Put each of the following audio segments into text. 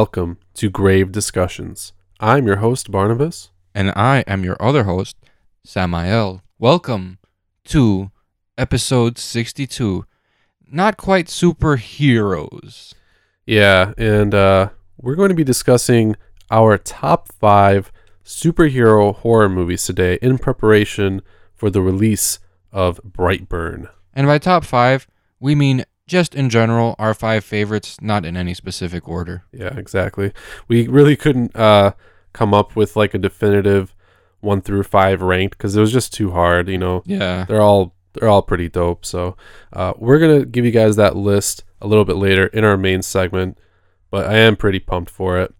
Welcome to Grave Discussions. I'm your host, Barnabas. And I am your other host, Samael. Welcome to episode 62. Not quite superheroes. Yeah, and uh, we're going to be discussing our top five superhero horror movies today in preparation for the release of Brightburn. And by top five, we mean just in general, our five favorites, not in any specific order. Yeah, exactly. We really couldn't uh, come up with like a definitive one through five ranked because it was just too hard. You know, Yeah. they're all they're all pretty dope. So uh, we're gonna give you guys that list a little bit later in our main segment, but I am pretty pumped for it.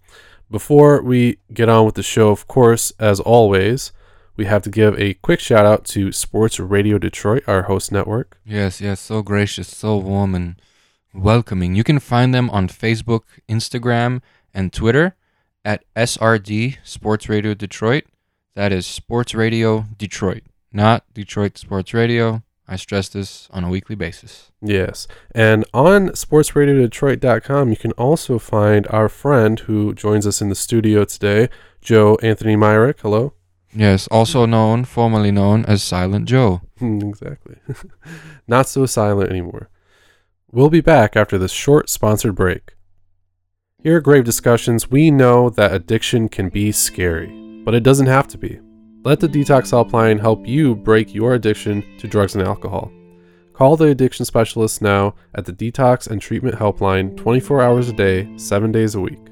Before we get on with the show, of course, as always, we have to give a quick shout out to Sports Radio Detroit, our host network. Yes, yes, so gracious, so warm and welcoming. You can find them on Facebook, Instagram, and Twitter at SRD Sports Radio Detroit. That is Sports Radio Detroit, not Detroit Sports Radio. I stress this on a weekly basis. Yes. And on sportsradiodetroit.com, you can also find our friend who joins us in the studio today, Joe Anthony Myrick. Hello. Yes, also known, formerly known as Silent Joe. Exactly. Not so silent anymore. We'll be back after this short sponsored break. Here at Grave Discussions, we know that addiction can be scary, but it doesn't have to be. Let the Detox Helpline help you break your addiction to drugs and alcohol. Call the addiction specialist now at the Detox and Treatment Helpline 24 hours a day, 7 days a week.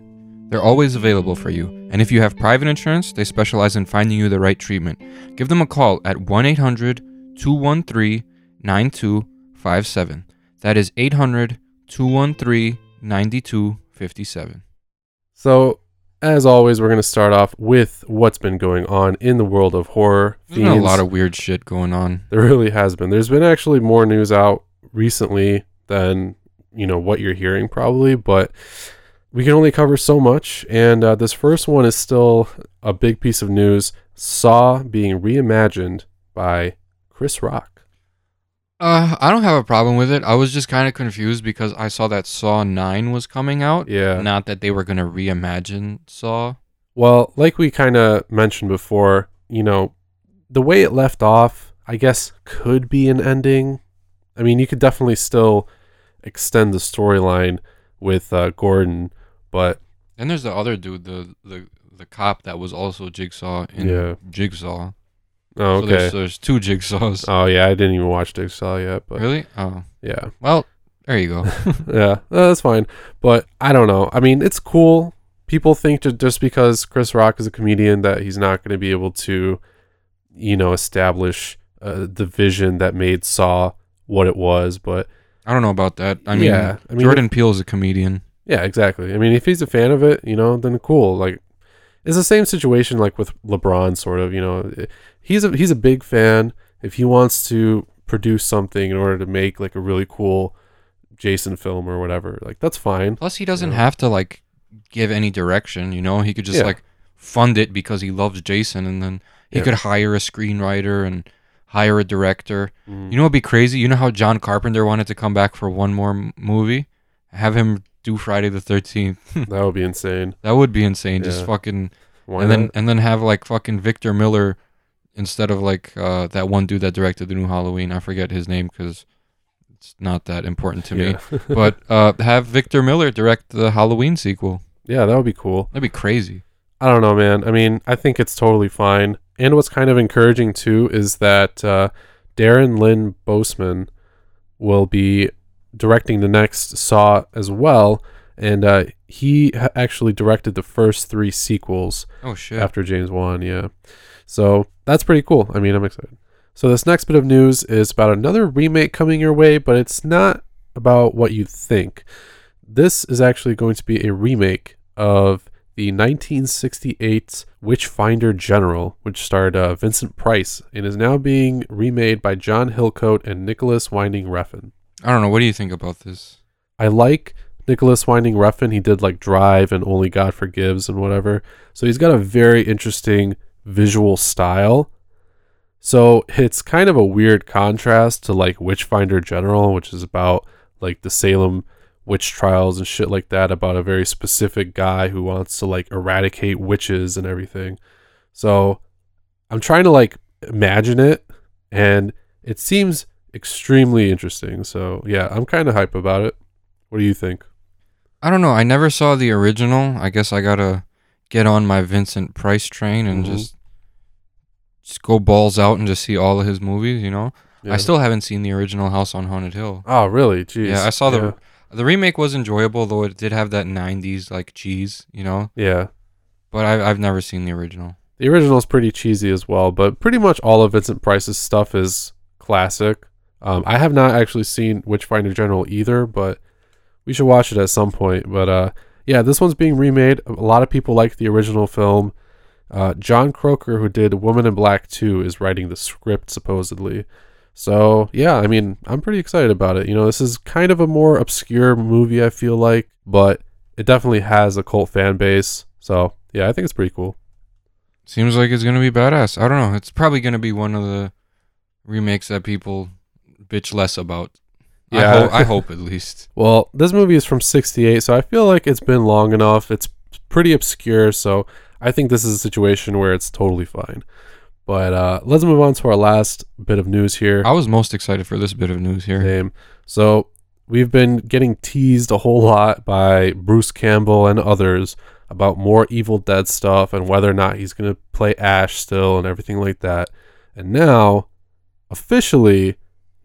They're always available for you, and if you have private insurance, they specialize in finding you the right treatment. Give them a call at 1 800 213 9257. That is 800 213 9257. So, as always, we're going to start off with what's been going on in the world of horror. There's been a lot of weird shit going on. There really has been. There's been actually more news out recently than you know what you're hearing probably, but we can only cover so much. And uh, this first one is still a big piece of news: Saw being reimagined by Chris Rock. Uh, I don't have a problem with it. I was just kind of confused because I saw that Saw 9 was coming out. Yeah. Not that they were going to reimagine Saw. Well, like we kind of mentioned before, you know, the way it left off, I guess, could be an ending. I mean, you could definitely still extend the storyline with uh, Gordon, but Then there's the other dude, the the, the cop that was also Jigsaw in Yeah. Jigsaw. oh, So okay. there's, there's two Jigsaws. Oh yeah, I didn't even watch Jigsaw yet, but really? Oh. yeah, Well, there you go. yeah, uh, that's fine. But I don't know. I mean, it's cool. People think that just because Chris Rock is a comedian that he's not going to be able to, you know, establish uh, the vision that made Saw what it was. But I don't know about that. I mean, Yeah, I mean, Jordan Peele is a comedian. Yeah, exactly. I mean, if he's a fan of it, you know, then cool. Like, it's the same situation like with LeBron, sort of. You know, he's a he's a big fan. If he wants to produce something in order to make like a really cool Jason film or whatever, like that's fine. Plus, he doesn't Yeah. have to like give any direction. You know, he could just Yeah. like fund it because he loves Jason, and then he Yeah. could hire a screenwriter and hire a director. Mm. You know, what'd be crazy. You know how John Carpenter wanted to come back for one more m- movie, have him do Friday the Thirteenth. that would be insane. that would be insane. Just fucking Why and then and then have like fucking Victor Miller instead of like uh, that one dude that directed the new Halloween. I forget his name because it's not that important to me. But uh, have Victor Miller direct the Halloween sequel. yeah, that would be cool. That'd be crazy. I don't know, man. I mean, I think it's totally fine. And what's kind of encouraging too is that uh, Darren Lynn Bousman will be directing the next Saw as well, and uh, he ha- actually directed the first three sequels Oh shit. after James Wan. Yeah, so that's pretty cool. I mean, I'm excited. So this next bit of news is about another remake coming your way, but it's not about what you think. This is actually going to be a remake of the 1968 Witchfinder General, which starred uh, Vincent Price and is now being remade by John Hillcoat and Nicolas Winding Refn. I don't know. What do you think about this? I like Nicolas Winding Refn. He did like Drive and Only God Forgives and whatever. So he's got a very interesting visual style. So it's kind of a weird contrast to like Witchfinder General, which is about like the Salem witch trials and shit like that about a very specific guy who wants to like eradicate witches and everything. So I'm trying to like imagine it and it seems extremely interesting. So yeah, I'm kind of hype about it. What do you think? I don't know. I never saw the original. I guess I gotta get on my Vincent Price train and Mhm. just just go balls out and just see all of his movies. You know, I still haven't seen the original House on Haunted Hill. Oh, really? Jeez. Yeah, I saw the Yeah. the remake was enjoyable, though it did have that '90s like cheese. You know, yeah. but I, I've never seen the original. The original is pretty cheesy as well, but pretty much all of Vincent Price's stuff is classic. Um, I have not actually seen Witchfinder General either, but we should watch it at some point. But uh, yeah, this one's being remade. A lot of people like the original film. Uh, Jon Croker, who did Woman in Black 2, is writing the script supposedly. So yeah, I mean, I'm pretty excited about it. You know, this is kind of a more obscure movie, I feel like, but it definitely has a cult fan base. So yeah, I think it's pretty cool. Seems like it's gonna be badass. I don't know. It's probably gonna be one of the remakes that people bitch less about. I, Yeah. ho- I hope at least. Well, this movie is from 68, so I feel like it's been long enough. It's pretty obscure, so I think this is a situation where it's totally fine. But uh, let's move on to our last bit of news here. I was most excited for this bit of news here. Same. So we've been getting teased a whole lot by Bruce Campbell and others about more Evil Dead stuff and whether or not he's going to play Ash still and everything like that. And now, officially,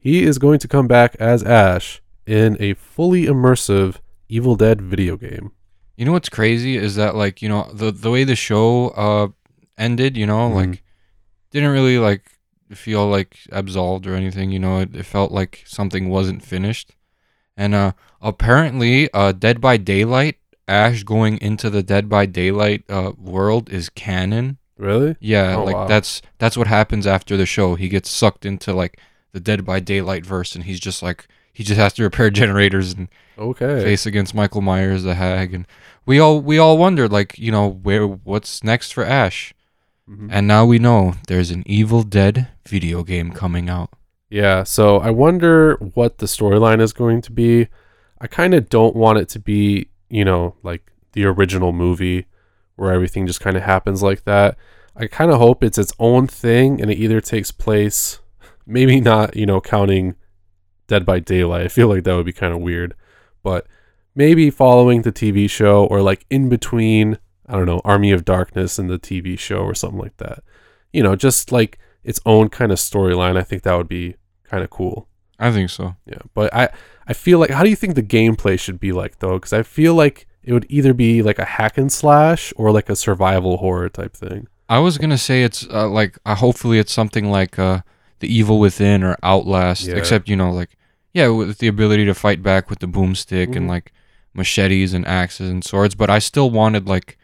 he is going to come back as Ash in a fully immersive Evil Dead video game. You know what's crazy is that like you know the the way the show uh ended, you know, Mhm. like didn't really like feel like absolved or anything. You know, it, it felt like something wasn't finished. And uh apparently, uh Dead by Daylight, Ash going into the Dead by Daylight uh world is canon. Really? Yeah, Oh, like wow. that's that's what happens after the show. He gets sucked into like the Dead by Daylight verse, and he's just like he just has to repair generators and Okay. face against Michael Myers, the Hag, and we all we all wondered like you know where what's next for Ash, Mhm. and now we know there's an Evil Dead video game coming out. Yeah, so I wonder what the storyline is going to be. I kind of don't want it to be, you know, like the original movie where everything just kind of happens like that. I kind of hope it's its own thing and it either takes place, maybe not, you know, counting Dead by Daylight. I feel like that would be kind of weird, but maybe following the TV show or like in between, I don't know, Army of Darkness and the TV show or something like that. You know, just like its own kind of storyline. I think that would be kind of cool. I think so. Yeah, but I I feel like how do you think the gameplay should be like though? Because I feel like it would either be like a hack and slash or like a survival horror type thing. I was gonna say it's uh, like uh, hopefully it's something like uh, the Evil Within or Outlast, Yeah. except you know like yeah with the ability to fight back with the boomstick Mhm. and like machetes and axes and swords. But I still wanted like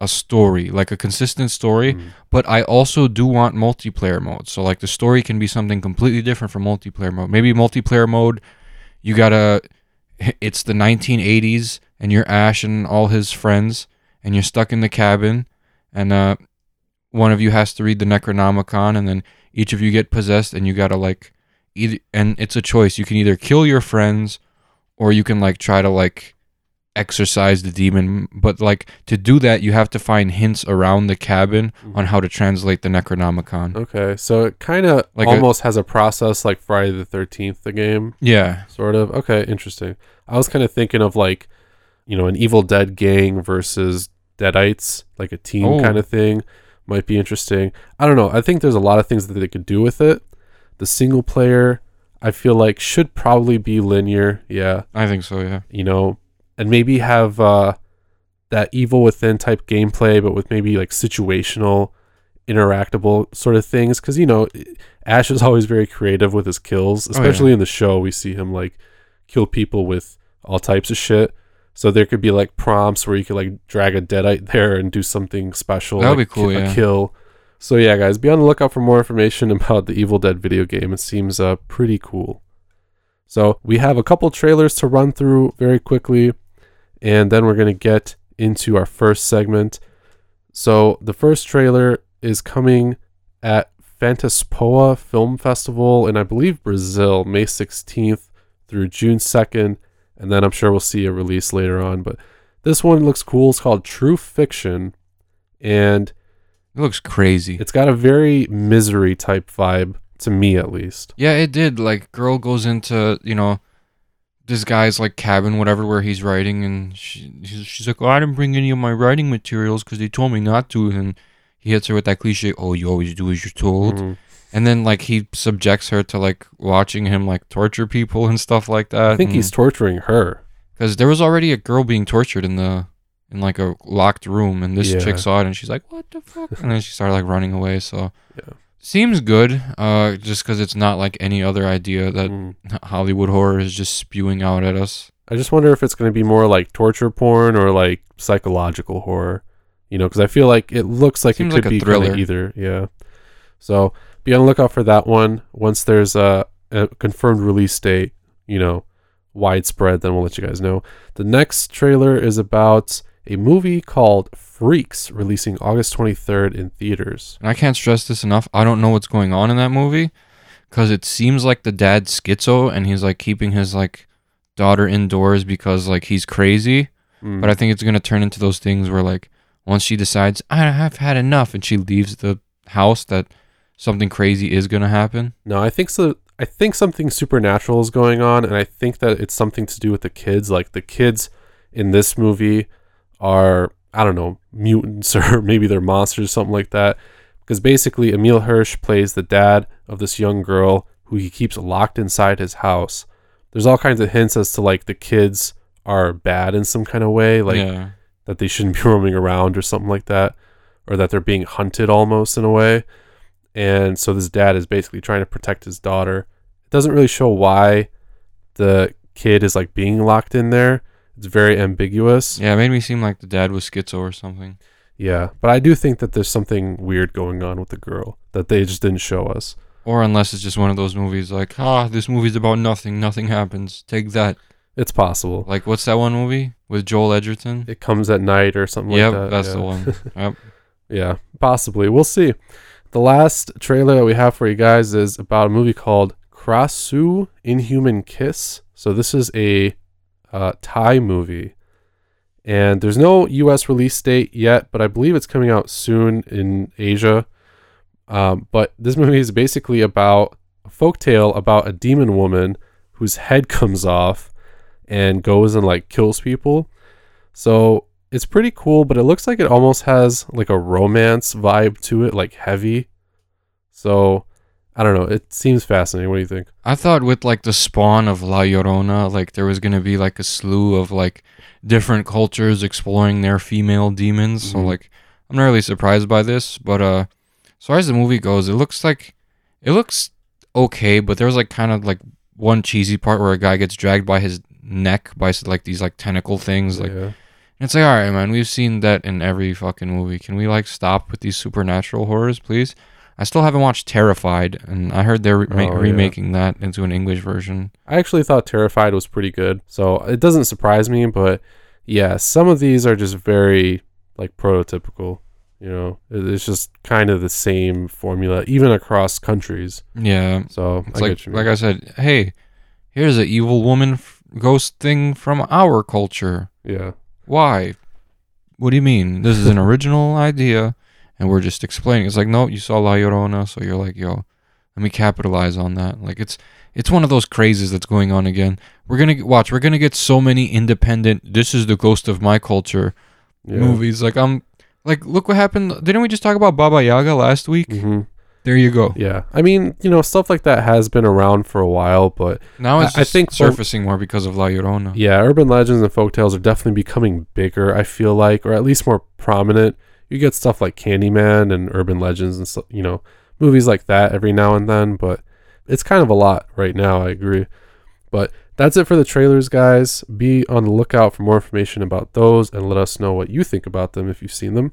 a story, like a consistent story. Mm. but I also do want multiplayer mode. So like the story can be something completely different from multiplayer mode. Maybe multiplayer mode, you gotta, it's the 1980s and you're Ash and all his friends and you're stuck in the cabin and uh, one of you has to read the Necronomicon and then each of you get possessed and you gotta like either and it's a choice. You can either kill your friends or you can like try to like exorcise the demon but like to do that you have to find hints around the cabin mm-hmm. on how to translate the necronomicon Okay, so it kind of Like a- almost has a process like Friday the Thirteenth, the game, yeah sort of. Okay, interesting. I was kind of thinking of like, you know, an Evil Dead gang versus Deadites, like a team Oh. kind of thing. Might be interesting. I don't know. I think there's a lot of things that they could do with it. The single player, I feel like, should probably be linear. Yeah, i think so yeah you know, and maybe have uh, that evil within type gameplay, but with maybe like situational, interactable sort of things. Because you know, Ash is always very creative with his kills, Oh, yeah. especially in the show. We see him like kill people with all types of shit. So there could be like prompts where you could like drag a deadite there and do something special. That would like be cool, ki- yeah. Kill. So yeah, guys, be on the lookout for more information about the Evil Dead video game. It seems uh, pretty cool. So we have a couple trailers to run through very quickly, and then we're gonna get into our first segment. So the first trailer is coming at Fantaspoa Film Festival in I believe Brazil, May 16th through June 2nd, and then I'm sure we'll see a release later on. But this one looks cool. It's called True Fiction, and It looks crazy. it's got a very misery type vibe to me at least. Yeah, it did. Like, girl goes into you know this guy's like cabin, whatever, where he's writing, and she, she's, like, "Oh, I didn't bring any of my writing materials because they told me not to." And he hits her with that cliche, "Oh, you always do as you're told." Mhm. And then like he subjects her to like watching him like torture people and stuff like that. I think he's torturing her. because there was already a girl being tortured in the in like a locked room, and this Yeah. chick saw it and she's like, "What the fuck?" and then she started like running away. So Yeah. seems good. Uh, just because it's not like any other idea that Mm. Hollywood horror is just spewing out at us. I just wonder if it's going to be more like torture porn or like psychological horror. You know, because I feel like it looks like Seems it could like be thriller. either. Yeah. So be on the lookout for that one. Once there's a, a confirmed release date, you know, widespread, then we'll let you guys know. The next trailer is about a movie called Freaks, releasing August 23rd in theaters. And I can't stress this enough. I don't know what's going on in that movie because it seems like the dad's schizo and he's like keeping his like daughter indoors because like he's crazy. Mm. But I think it's gonna turn into those things where like once she decides I have had enough and she leaves the house, that something crazy is gonna happen. No, I think so. I think something supernatural is going on, and I think that it's something to do with the kids. Like the kids in this movie are, I don't know, mutants or maybe they're monsters, or something like that. Because basically, Emile Hirsch plays the dad of this young girl who he keeps locked inside his house. There's all kinds of hints as to like the kids are bad in some kind of way, like yeah, that they shouldn't be roaming around or something like that, or that they're being hunted almost in a way. And so this dad is basically trying to protect his daughter. It doesn't really show why the kid is like being locked in there. It's very ambiguous. yeah. It made me seem like the dad was schizo or something. Yeah, but I do think that there's something weird going on with the girl that they just didn't show us. Or unless it's just one of those movies like ah, this movie's about nothing, nothing happens. Take that. It's possible. Like what's that one movie with Joel Edgerton? It comes at night or something yep, like that. that's yeah. That's the one. Yep. Yeah, possibly. We'll see. The last trailer that we have for you guys is about a movie called Krasue Inhuman Kiss. So this is a uh, Thai movie, and there's no U.S. release date yet, but I believe it's coming out soon in Asia. Um, but this movie is basically about a folktale about a demon woman whose head comes off and goes and like kills people. So it's pretty cool, but it looks like it almost has like a romance vibe to it, like heavy. So I don't know. It seems fascinating. What do you think? I thought with like the spawn of La Llorona, like there was gonna be like a slew of like different cultures exploring their female demons. So Mhm. like I'm not really surprised by this, but uh as far as the movie goes, it looks like it looks okay, but there was like kind of like one cheesy part where a guy gets dragged by his neck by like these like tentacle things like yeah. It's like all right man we've seen that in every fucking movie can we like stop with these supernatural horrors please i still haven't watched terrified and i heard they're re- Oh, yeah. remaking that into an english version I actually thought Terrified was pretty good. So it doesn't surprise me, but yeah, some of these are just very like prototypical. You know, it's just kind of the same formula, even across countries. yeah So I like get you. like i said hey here's a evil woman f- ghost thing from our culture yeah, why? What do you mean? This is an original idea and we're just explaining. It's like no you saw la llorona so you're like yo let me capitalize on that. Like it's it's one of those crazes that's going on again. We're gonna get, watch we're gonna get so many independent this is the ghost of my culture yeah. movies. Like i'm like look what happened. Didn't we just talk about baba yaga last week? Hmm there you go Yeah, I mean, you know, stuff like that has been around for a while, but now it's I- I think surfacing more because of la llorona yeah, urban legends and folktales are definitely becoming bigger. I feel like, or at least more prominent. You get stuff like Candyman and urban legends and stuff, you know, movies like that every now and then, but it's kind of a lot right now. I agree. But that's it for the trailers, guys. Be on the lookout for more information about those and let us know what you think about them if you've seen them.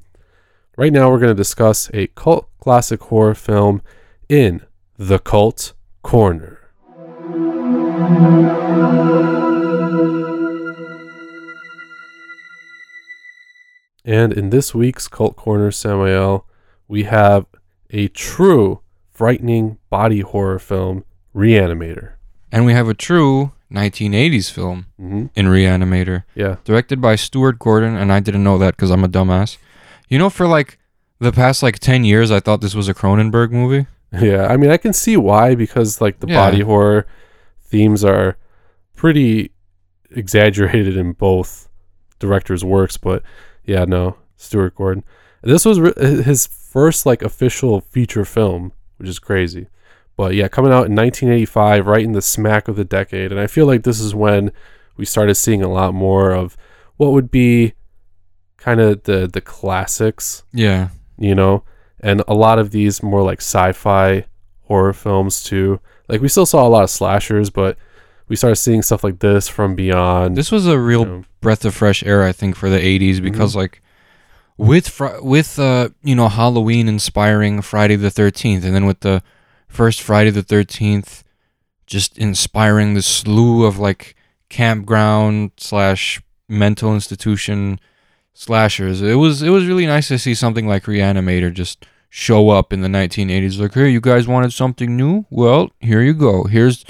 Right now, we're going to discuss a cult classic horror film in The Cult Corner. And in this week's Cult Corner, Samuel, we have a true frightening body horror film, Reanimator. And we have a true 1980s film hmm in Reanimator, Yeah. directed by Stuart Gordon, and I didn't know that because I'm a dumbass. You know, for like the past like 10 years, I thought this was a Cronenberg movie. Yeah. I mean, I can see why because like the Yeah. body horror themes are pretty exaggerated in both directors' works, but yeah, no, Stuart Gordon. This was re- his first like official feature film, which is crazy. But yeah, coming out in 1985, right in the smack of the decade, and I feel like this is when we started seeing a lot more of what would be kind of the the classics Yeah. You know, and a lot of these more like sci-fi horror films too. Like we still saw a lot of slashers, but we started seeing stuff like this from beyond. This was a real you know. breath of fresh air, I think, for the '80s because, like, with fr- with uh, you know Halloween inspiring Friday the Thirteenth, and then with the first Friday the Thirteenth, just inspiring the slew of like campground slash mental institution slashers. It was it was really nice to see something like Reanimator just show up in the 1980s. Like, hey, you guys wanted something new? Well, here you go. Here's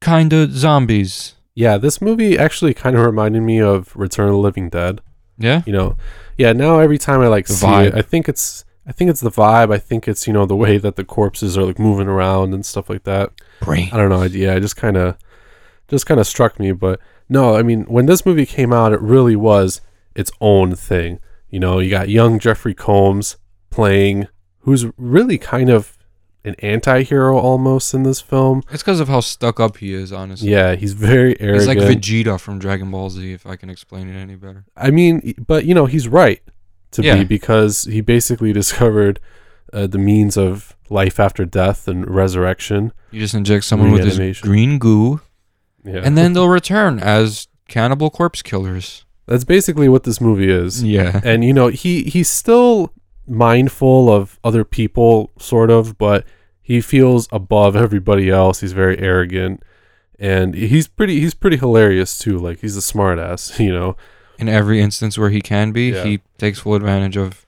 kind of zombies. yeah, this movie actually kind of reminded me of Return of the Living Dead. Yeah. You know, yeah. Now every time I like The see vibe. it, I think it's I think it's the vibe. I think it's you know the way that the corpses are like moving around and stuff like that. Brain. I don't know. Yeah, it just kind of, just kind of struck me. But no, I mean, when this movie came out, it really was its own thing. You know, you got young Jeffrey Combs playing, who's really kind of an anti-hero almost in this film. It's because of how stuck up he is, honestly. Yeah, he's very arrogant. He's like Vegeta from Dragon Ball Z, if I can explain it any better. I mean, but you know, he's right to Yeah. be because he basically discovered uh, the means of life after death and resurrection. You just inject someone with this green goo, Yeah, and then they'll return as cannibal corpse killers. That's basically what this movie is. Yeah. and you know he he's still mindful of other people sort of but he feels above everybody else he's very arrogant and he's pretty he's pretty hilarious too like he's a smartass you know In every instance where he can be, Yeah. he takes full advantage of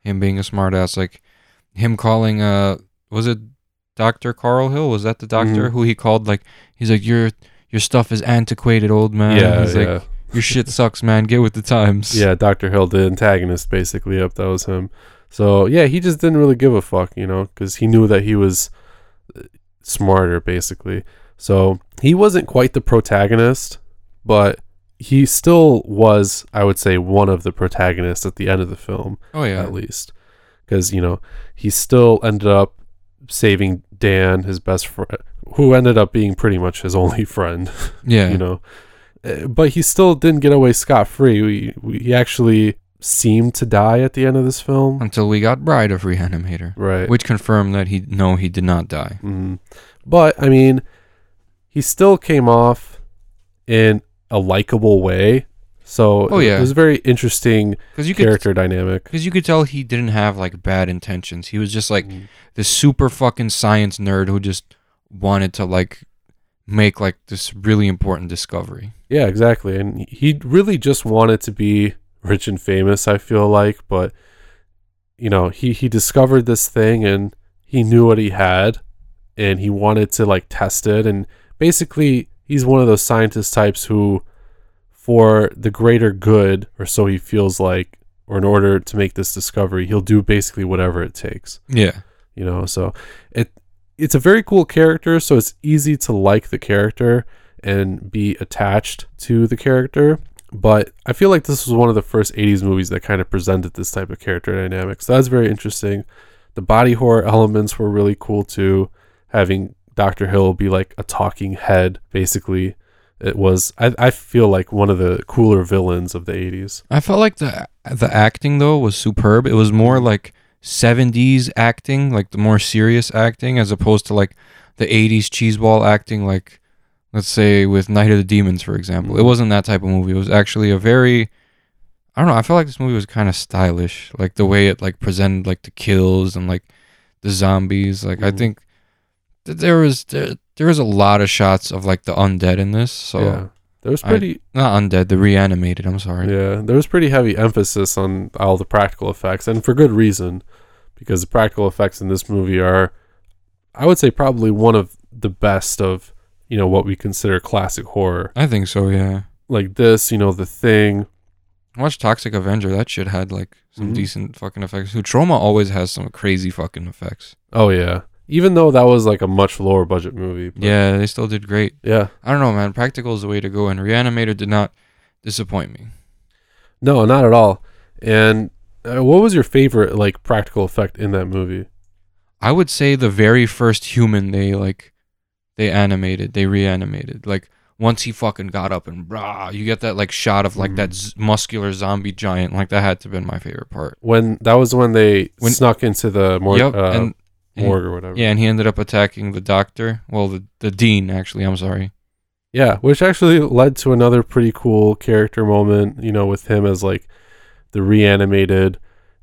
him being a smartass. Like him calling, uh, was it Dr. Carl Hill? Was that the doctor Mhm. who he called? Like, he's like, your your stuff is antiquated, old man. yeah he's yeah like, your shit sucks, man. Get with the times. yeah dr hill the antagonist basically yep that was him so yeah he just didn't really give a fuck you know because he knew that he was uh, smarter basically so he wasn't quite the protagonist but he still was i would say one of the protagonists at the end of the film Oh yeah. at least because you know he still ended up saving dan his best friend who ended up being pretty much his only friend Yeah. you know but he still didn't get away scot-free we, we, he actually seemed to die at the end of this film Until we got Bride of Reanimator, right which confirmed that he no, he did not die. Mhm. but i mean he still came off in a likable way so Oh, yeah. it was very interesting Because you could character dynamic Because you could tell he didn't have like bad intentions. He was just like Mhm. this super fucking science nerd who just wanted to like make like this really important discovery. Yeah, exactly. And he really just wanted to be rich and famous, I feel like, but you know, he he discovered this thing and he knew what he had and he wanted to like test it and basically he's one of those scientist types who for the greater good or so he feels like or in order to make this discovery, he'll do basically whatever it takes Yeah. you know so it it's a very cool character so it's easy to like the character and be attached to the character. But i feel like this was one of the first 80s movies that kind of presented this type of character dynamic. So that's very interesting. The body horror elements were really cool too. Having dr hill be like a talking head basically it was i, I feel like one of the cooler villains of the 80s I felt like the the acting though was superb. It was more like 70s acting, like the more serious acting as opposed to like the 80s cheeseball acting like let's say with Night of the Demons, for example. It Mhm. wasn't that type of movie. It was actually a very I don't know, I felt like this movie was kind of stylish. Like the way it like presented like the kills and like the zombies. Like I Mhm. think that there was there, there was a lot of shots of like the undead in this. So yeah, there was I- pretty. not undead, the reanimated, I'm sorry. Yeah, there was pretty heavy emphasis on all the practical effects, and for good reason, because the practical effects in this movie are, I would say, probably one of the best of you know what we consider classic horror. I think so, yeah. Like this, you know, the thing. Watch Toxic Avenger. That shit had like some Mhm. decent fucking effects. Who Troma always has some crazy fucking effects. Oh yeah, even though that was like a much lower budget movie. but- Yeah, they still did great. yeah. I don't know, man. Practical is the way to go, and Reanimator did not disappoint me. No, not at all. And uh, what was your favorite like practical effect in that movie? I would say the very first human they like, they animated, they reanimated. Like once he fucking got up and brah, you get that like shot of like that z- muscular zombie giant. Like that had to have been my favorite part. When that was when they When- snuck into the mor- yep, uh, and- morgue or whatever. yeah, and he ended up attacking the doctor. Well, the the dean actually. I'm sorry. Yeah, which actually led to another pretty cool character moment, you know, with him as like the reanimated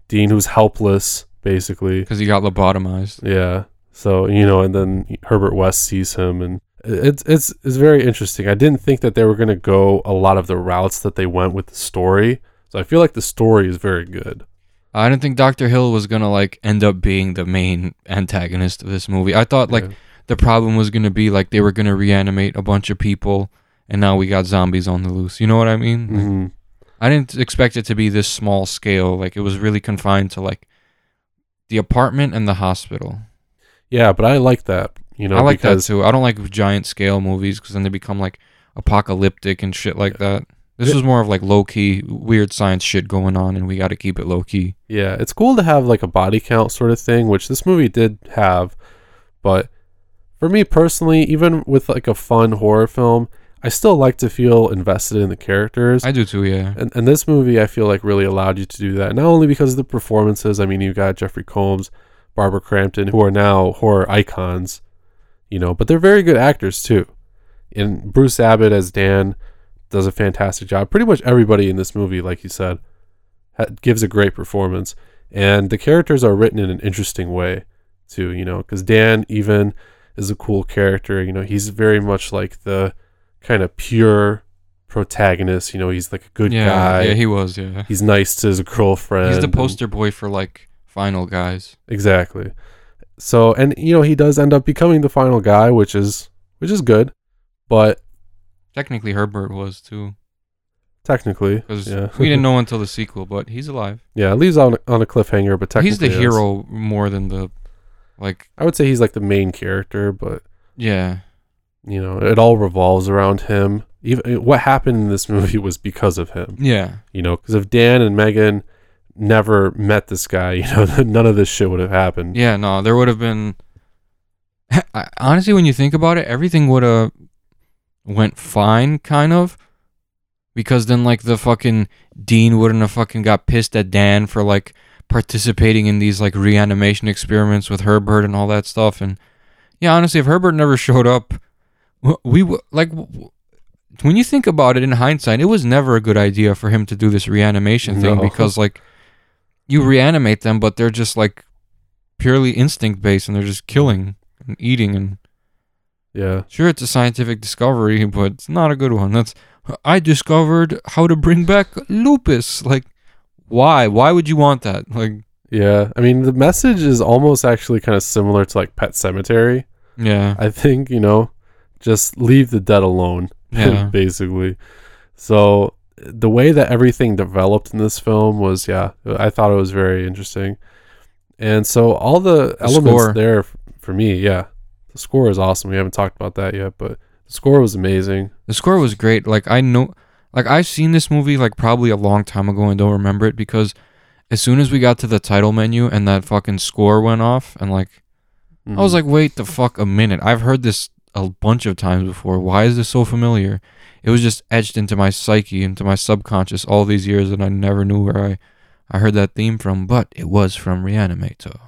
Dean who's helpless, basically. because he got lobotomized. Yeah. So, you know, and then Herbert West sees him and it's it's it's very interesting. I didn't think that they were gonna go a lot of the routes that they went with the story. So I feel like the story is very good. I didn't think Doctor Hill was gonna like end up being the main antagonist of this movie. I thought like Yeah. the problem was gonna be like they were gonna reanimate a bunch of people, and now we got zombies on the loose. You know what I mean? Like, Mhm. I didn't expect it to be this small scale. Like it was really confined to like the apartment and the hospital. Yeah, but I like that. You know, I like that too. I don't like giant scale movies because then they become like apocalyptic and shit like that. This was more of like low key, weird science shit going on, and we got to keep it low key. Yeah, it's cool to have like a body count sort of thing, which this movie did have. But for me personally, even with like a fun horror film, I still like to feel invested in the characters. I do too, yeah. and, and this movie, I feel like really allowed you to do that. Not only because of the performances. I mean, you got Jeffrey Combs, Barbara Crampton, who are now horror icons, you know, but they're very good actors too. And Bruce Abbott as Dan does a fantastic job. Pretty much everybody in this movie, like you said, ha- gives a great performance. And the characters are written in an interesting way too, you know, because Dan even is a cool character. You know, he's very much like the kind of pure protagonist. You know, he's like a good yeah, guy. yeah, he was, yeah. he's nice to his girlfriend. He's the and- poster boy for like final guys. exactly. So, and you know, he does end up becoming the final guy, which is which is good, but Technically, Herbert was too, technically, because yeah, we didn't know until the sequel. But he's alive. yeah, it leaves on on a cliffhanger, but technically, He's the hero more than the, like, I would say he's like the main character, but yeah, you know, it all revolves around him. Even what happened in this movie was because of him. yeah. You know, because if Dan and Megan never met this guy, you know, none of this shit would have happened. Yeah, no, there would have been. Honestly, when you think about it, everything would have went fine, kind of, because then like the fucking dean wouldn't have fucking got pissed at Dan for like participating in these like reanimation experiments with Herbert and all that stuff. And yeah, honestly, if Herbert never showed up, we would, like. When you think about it in hindsight, it was never a good idea for him to do this reanimation thing No. because, like, you reanimate them, but they're just like purely instinct based and they're just killing and eating and Yeah. sure it's a scientific discovery but it's not a good one that's i discovered how to bring back lupus like why why would you want that like Yeah. I mean, the message is almost actually kind of similar to like Pet Sematary. yeah I think, you know, just leave the dead alone, Yeah. basically. So the way that everything developed in this film was, yeah, I thought it was very interesting. And so all the, elements score. there for me, yeah, the score is awesome. We haven't talked about that yet, but the score was amazing. the score was great like i know like i've seen this movie like probably a long time ago and don't remember it because as soon as we got to the title menu and that fucking score went off and like I was Mhm. like, wait the fuck a minute. I've heard this a bunch of times before. Why is this so familiar? It was just etched into my psyche, into my subconscious all these years, and I never knew where I, I heard that theme from. But it was from Reanimator.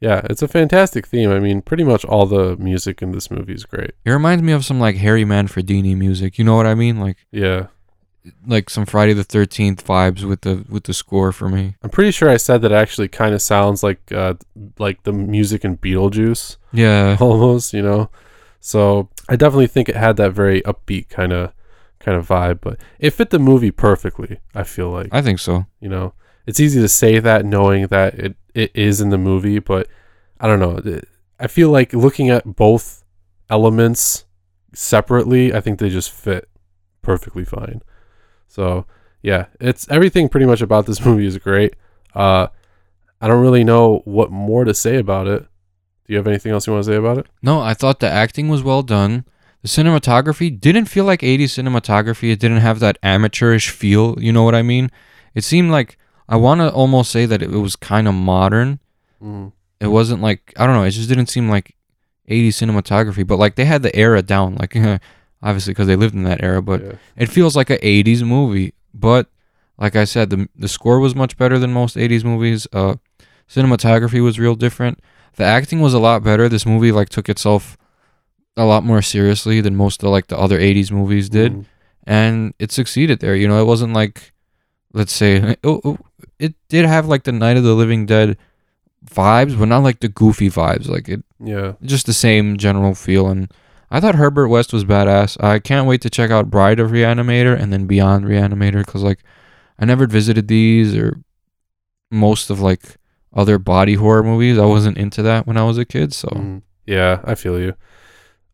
Yeah, it's a fantastic theme. I mean, pretty much all the music in this movie is great. It reminds me of some like Harry Manfredini music. You know what I mean? Like Yeah. like some Friday the Thirteenth vibes with the with the score for me. I'm pretty sure I said that it actually kind of sounds like uh like the music in Beetlejuice Yeah. almost, you know. So, I definitely think it had that very upbeat kind of kind of vibe, but it fit the movie perfectly, I feel like. I think so. you know it's easy to say that knowing that it, it is in the movie but i don't know i feel like looking at both elements separately i think they just fit perfectly fine so yeah it's everything pretty much about this movie is great uh i don't really know what more to say about it do you have anything else you want to say about it No, I thought the acting was well done. The cinematography didn't feel like 80s cinematography. It didn't have that amateurish feel. You know what I mean? It seemed like I want to almost say that it was kind of modern. mm. It wasn't like I don't know. It just didn't seem like 80s cinematography. But like they had the era down. Like obviously because they lived in that era. But yeah. it feels like a 80s movie. But like I said, the the score was much better than most 80s movies. Uh, cinematography was real different. The acting was a lot better. This movie like took itself a lot more seriously than most of like the other 80s movies did Mm. and it succeeded there you know it wasn't like let's say oh, oh, it did have like the night of the living dead vibes but not like the goofy vibes like it yeah just the same general feel and i thought herbert west was badass i can't wait to check out bride of reanimator and then beyond reanimator because like i never visited these or most of like other body horror movies i wasn't into that when i was a kid so Mm. Yeah, I feel you.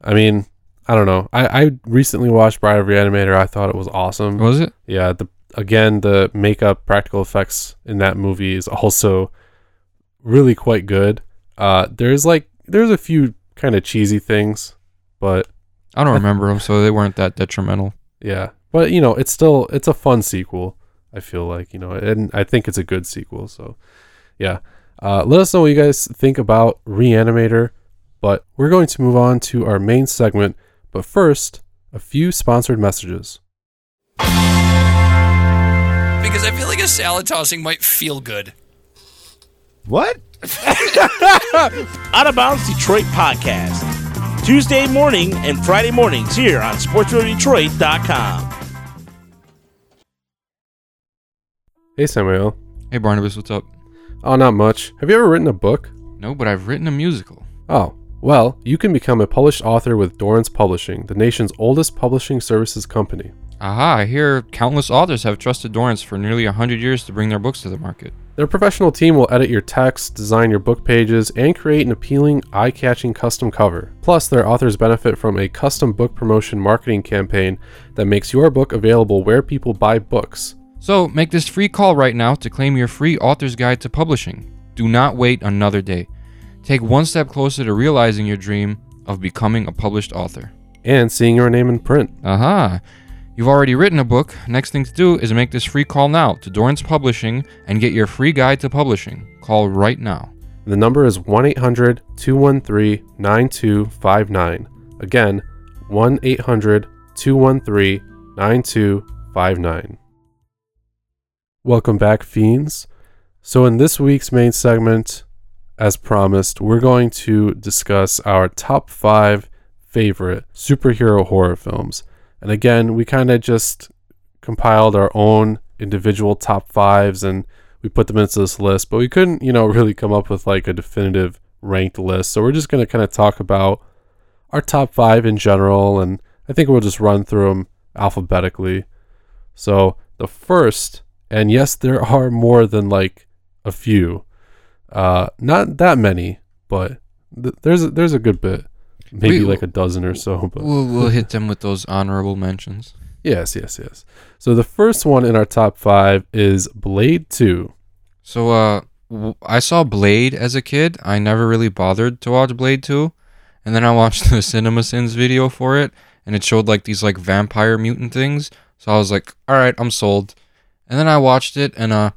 I mean, I don't know. I, I recently watched Bride of Reanimator. I thought it was awesome. was it Yeah, the again the makeup, practical effects in that movie is also really quite good. Uh, there's like there's a few kind of cheesy things, but i don't remember them so they weren't that detrimental yeah, but you know it's still it's a fun sequel. I feel like you know, and I think it's a good sequel. So yeah, uh, let us know what you guys think about Reanimator. But we're going to move on to our main segment. But first, a few sponsored messages. Because I feel like a salad tossing might feel good. What? Out of Bounds Detroit podcast. Tuesday morning and Friday mornings here on SportsRadioDetroit.com. Hey Samuel. hey barnabas what's up Oh, not much. Have you ever written a book? no but i've written a musical Oh, well, you can become a published author with Dorrance Publishing, the nation's oldest publishing services company. Aha, I hear countless authors have trusted Dorrance for nearly 100 years to bring their books to the market. Their professional team will edit your text, design your book pages, and create an appealing, eye catching custom cover. Plus, their authors benefit from a custom book promotion marketing campaign that makes your book available where people buy books. So, make this free call right now to claim your free author's guide to publishing. Do not wait another day. Take one step closer to realizing your dream of becoming a published author. And seeing your name in print. Aha! You've already written a book. Next thing to do is make this free call now to Dorrance Publishing and get your free guide to publishing. Call right now. The number is 1 800 213 9259. Again, 1 800 213 9259. Welcome back, Fiends. So, in this week's main segment, as promised, we're going to discuss our top five favorite superhero horror films. And again, we kind of just compiled our own individual top fives and we put them into this list, but we couldn't, you know, really come up with like a definitive ranked list. So we're just going to kind of talk about our top five in general, and I think we'll just run through them alphabetically. So the first, and yes, there are more than like a few, uh, not that many, but th- there's a, there's a good bit, maybe We- like a dozen or so. But We'll, we'll hit them with those honorable mentions. yes, yes, yes. So the first one in our top five is Blade Two. So, uh, w- I saw Blade as a kid. I never really bothered to watch Blade 2. And then I watched the CinemaSins video for it, and it showed like these like vampire mutant things. So I was like, all right, I'm sold. And then I watched it, and uh,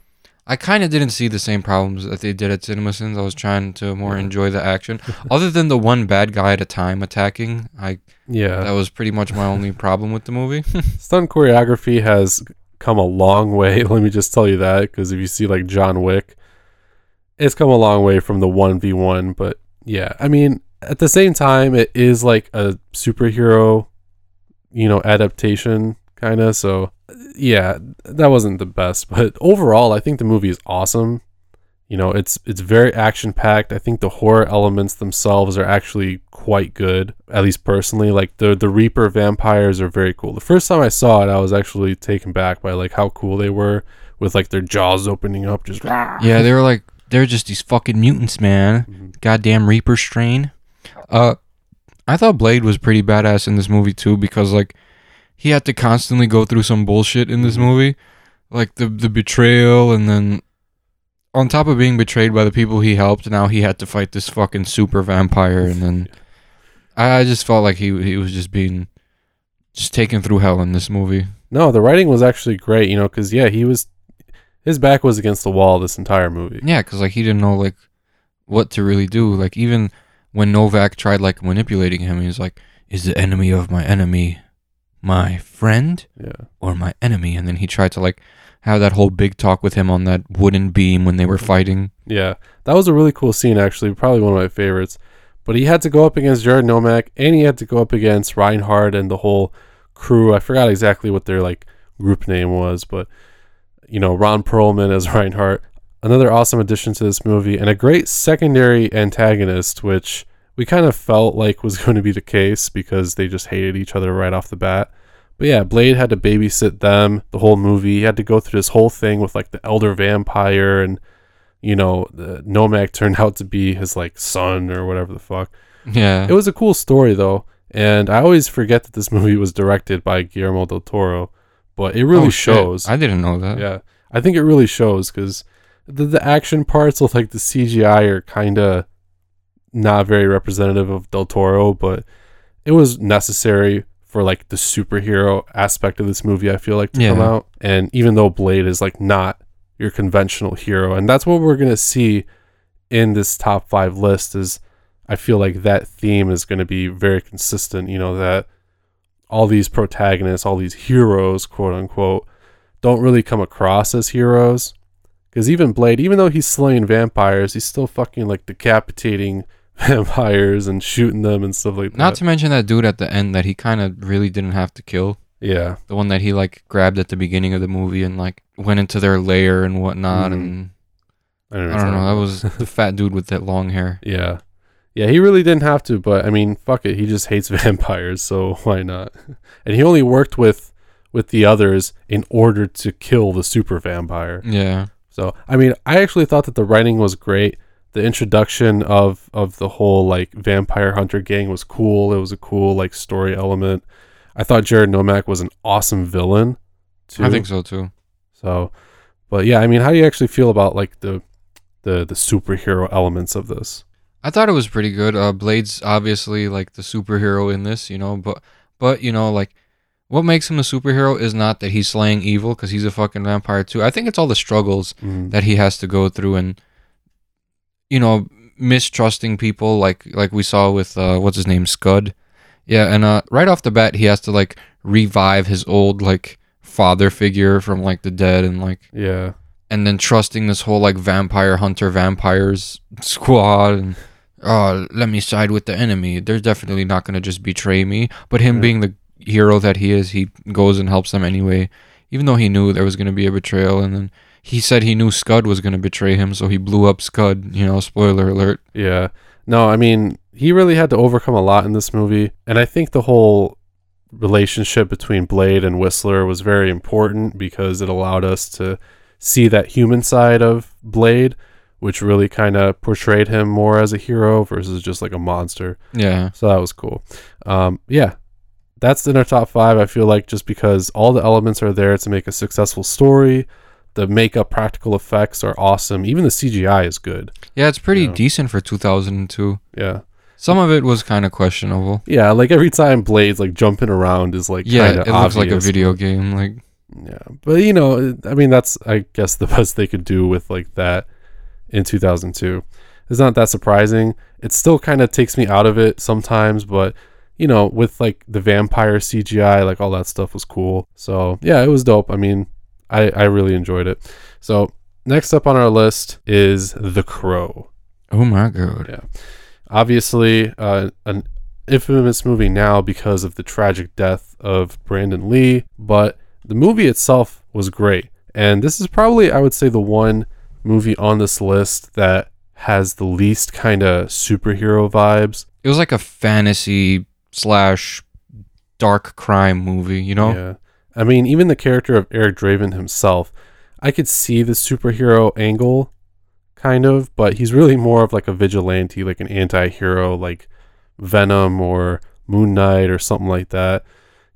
I kind of didn't see the same problems that they did at CinemaSins. I was trying to more enjoy the action. Other than the one bad guy at a time attacking, I Yeah, that was pretty much my only problem with the movie. stunt choreography has come a long way. Let me just tell you that because if you see like John Wick, it's come a long way from the 1v1, but yeah, I mean, at the same time, it is like a superhero, you know, adaptation kind of. So, yeah, that wasn't the best, but overall, I think the movie is awesome. You know, it's it's very action packed. I think the horror elements themselves are actually quite good. At least personally, like the the Reaper vampires are very cool. The first time I saw it, I was actually taken back by like how cool they were with like their jaws opening up, just Yeah, they were like they're just these fucking mutants, man. Mhm. Goddamn Reaper strain. Uh, I thought Blade was pretty badass in this movie too because like he had to constantly go through some bullshit in this Mhm. movie, like the the betrayal, and then on top of being betrayed by the people he helped, now he had to fight this fucking super vampire, and then I, I just felt like he he was just being just taken through hell in this movie. No, the writing was actually great, you know, because yeah, he was his back was against the wall this entire movie. Yeah, because like he didn't know like what to really do. Like even when Nomak tried like manipulating him, he was like, "Is the enemy of my enemy my friend Yeah, or my enemy?" And then he tried to like have that whole big talk with him on that wooden beam when they were fighting. yeah, that was a really cool scene. Actually, probably one of my favorites. But he had to go up against Jared Nomak, and he had to go up against Reinhardt and the whole crew. I forgot exactly what their like group name was, but you know, Ron Perlman as Reinhardt. Another awesome addition to this movie, and a great secondary antagonist, which we kind of felt like was going to be the case because they just hated each other right off the bat. But yeah, Blade had to babysit them the whole movie. He had to go through this whole thing with like the elder vampire and you know, the Nomak turned out to be his like son or whatever the fuck. Yeah, It was a cool story though, and I always forget that this movie was directed by Guillermo del Toro, but it really Oh, shit. shows. I didn't know that. yeah, I think it really shows because the the action parts of like the CGI are kind of not very representative of del Toro, but it was necessary for like the superhero aspect of this movie. I feel like to come out, and even though Blade is like not your conventional hero, and that's what we're gonna see in this top five list is I feel like that theme is going to be very consistent. You know, that all these protagonists, all these heroes, quote unquote, don't really come across as heroes. Because even Blade, even though he's slaying vampires, he's still fucking like decapitating vampires and shooting them and stuff like that. Not to mention that dude at the end that he kind of really didn't have to kill. yeah. The one that he like grabbed at the beginning of the movie and like went into their lair and whatnot. Mhm. And I don't know. I don't know. That was the fat dude with that long hair. Yeah. Yeah, he really didn't have to, but I mean, fuck it. He just hates vampires, so why not? And he only worked with with the others in order to kill the super vampire. Yeah. So, I mean, I actually thought that the writing was great. The introduction of of the whole like vampire hunter gang was cool. It was a cool like story element. I thought Jared Nomak was an awesome villain too. I think so too. So, but yeah, I mean, how do you actually feel about like the the the superhero elements of this? I thought it was pretty good. Uh, Blade's obviously like the superhero in this, you know, but but you know, like what makes him a superhero is not that he's slaying evil because he's a fucking vampire too. I think it's all the struggles Mm. that he has to go through and you know mistrusting people like like we saw with uh what's his name Scud. Yeah, and uh right off the bat he has to like revive his old like father figure from like the dead and like Yeah. and then trusting this whole like vampire hunter vampires squad and oh let me side with the enemy they're definitely not going to just betray me but him Yeah. being the hero that he is he goes and helps them anyway even though he knew there was going to be a betrayal and then he said he knew scud was going to betray him so he blew up scud you know spoiler alert Yeah. No, I mean, he really had to overcome a lot in this movie. And I think the whole relationship between Blade and Whistler was very important because it allowed us to see that human side of Blade, which really kind of portrayed him more as a hero versus just like a monster. yeah So that was cool. Um, yeah. That's in our top five. I feel like just because all the elements are there to make a successful story, the makeup practical effects are awesome. Even the CGI is good. yeah it's pretty Yeah. decent for 2002 Yeah. some of it was kind of questionable Yeah, like every time Blade's like jumping around is like yeah it looks like a video game like Yeah, but you know, I mean, that's I guess the best they could do with like that in 2002. It's not that surprising. It still kind of takes me out of it sometimes, but you know, with like the vampire CGI, like all that stuff was cool. So yeah, it was dope. I mean, I I really enjoyed it. So next up on our list is The Crow. Oh my god. Yeah. Obviously, uh, an infamous movie now because of the tragic death of Brandon Lee, but the movie itself was great. And this is probably, I would say, the one movie on this list that has the least kind of superhero vibes. It was like a fantasy slash dark crime movie, you know? Yeah. I mean, even the character of Eric Draven himself, I could see the superhero angle, kind of, but he's really more of like a vigilante, like an anti hero, like Venom or Moon Knight or something like that,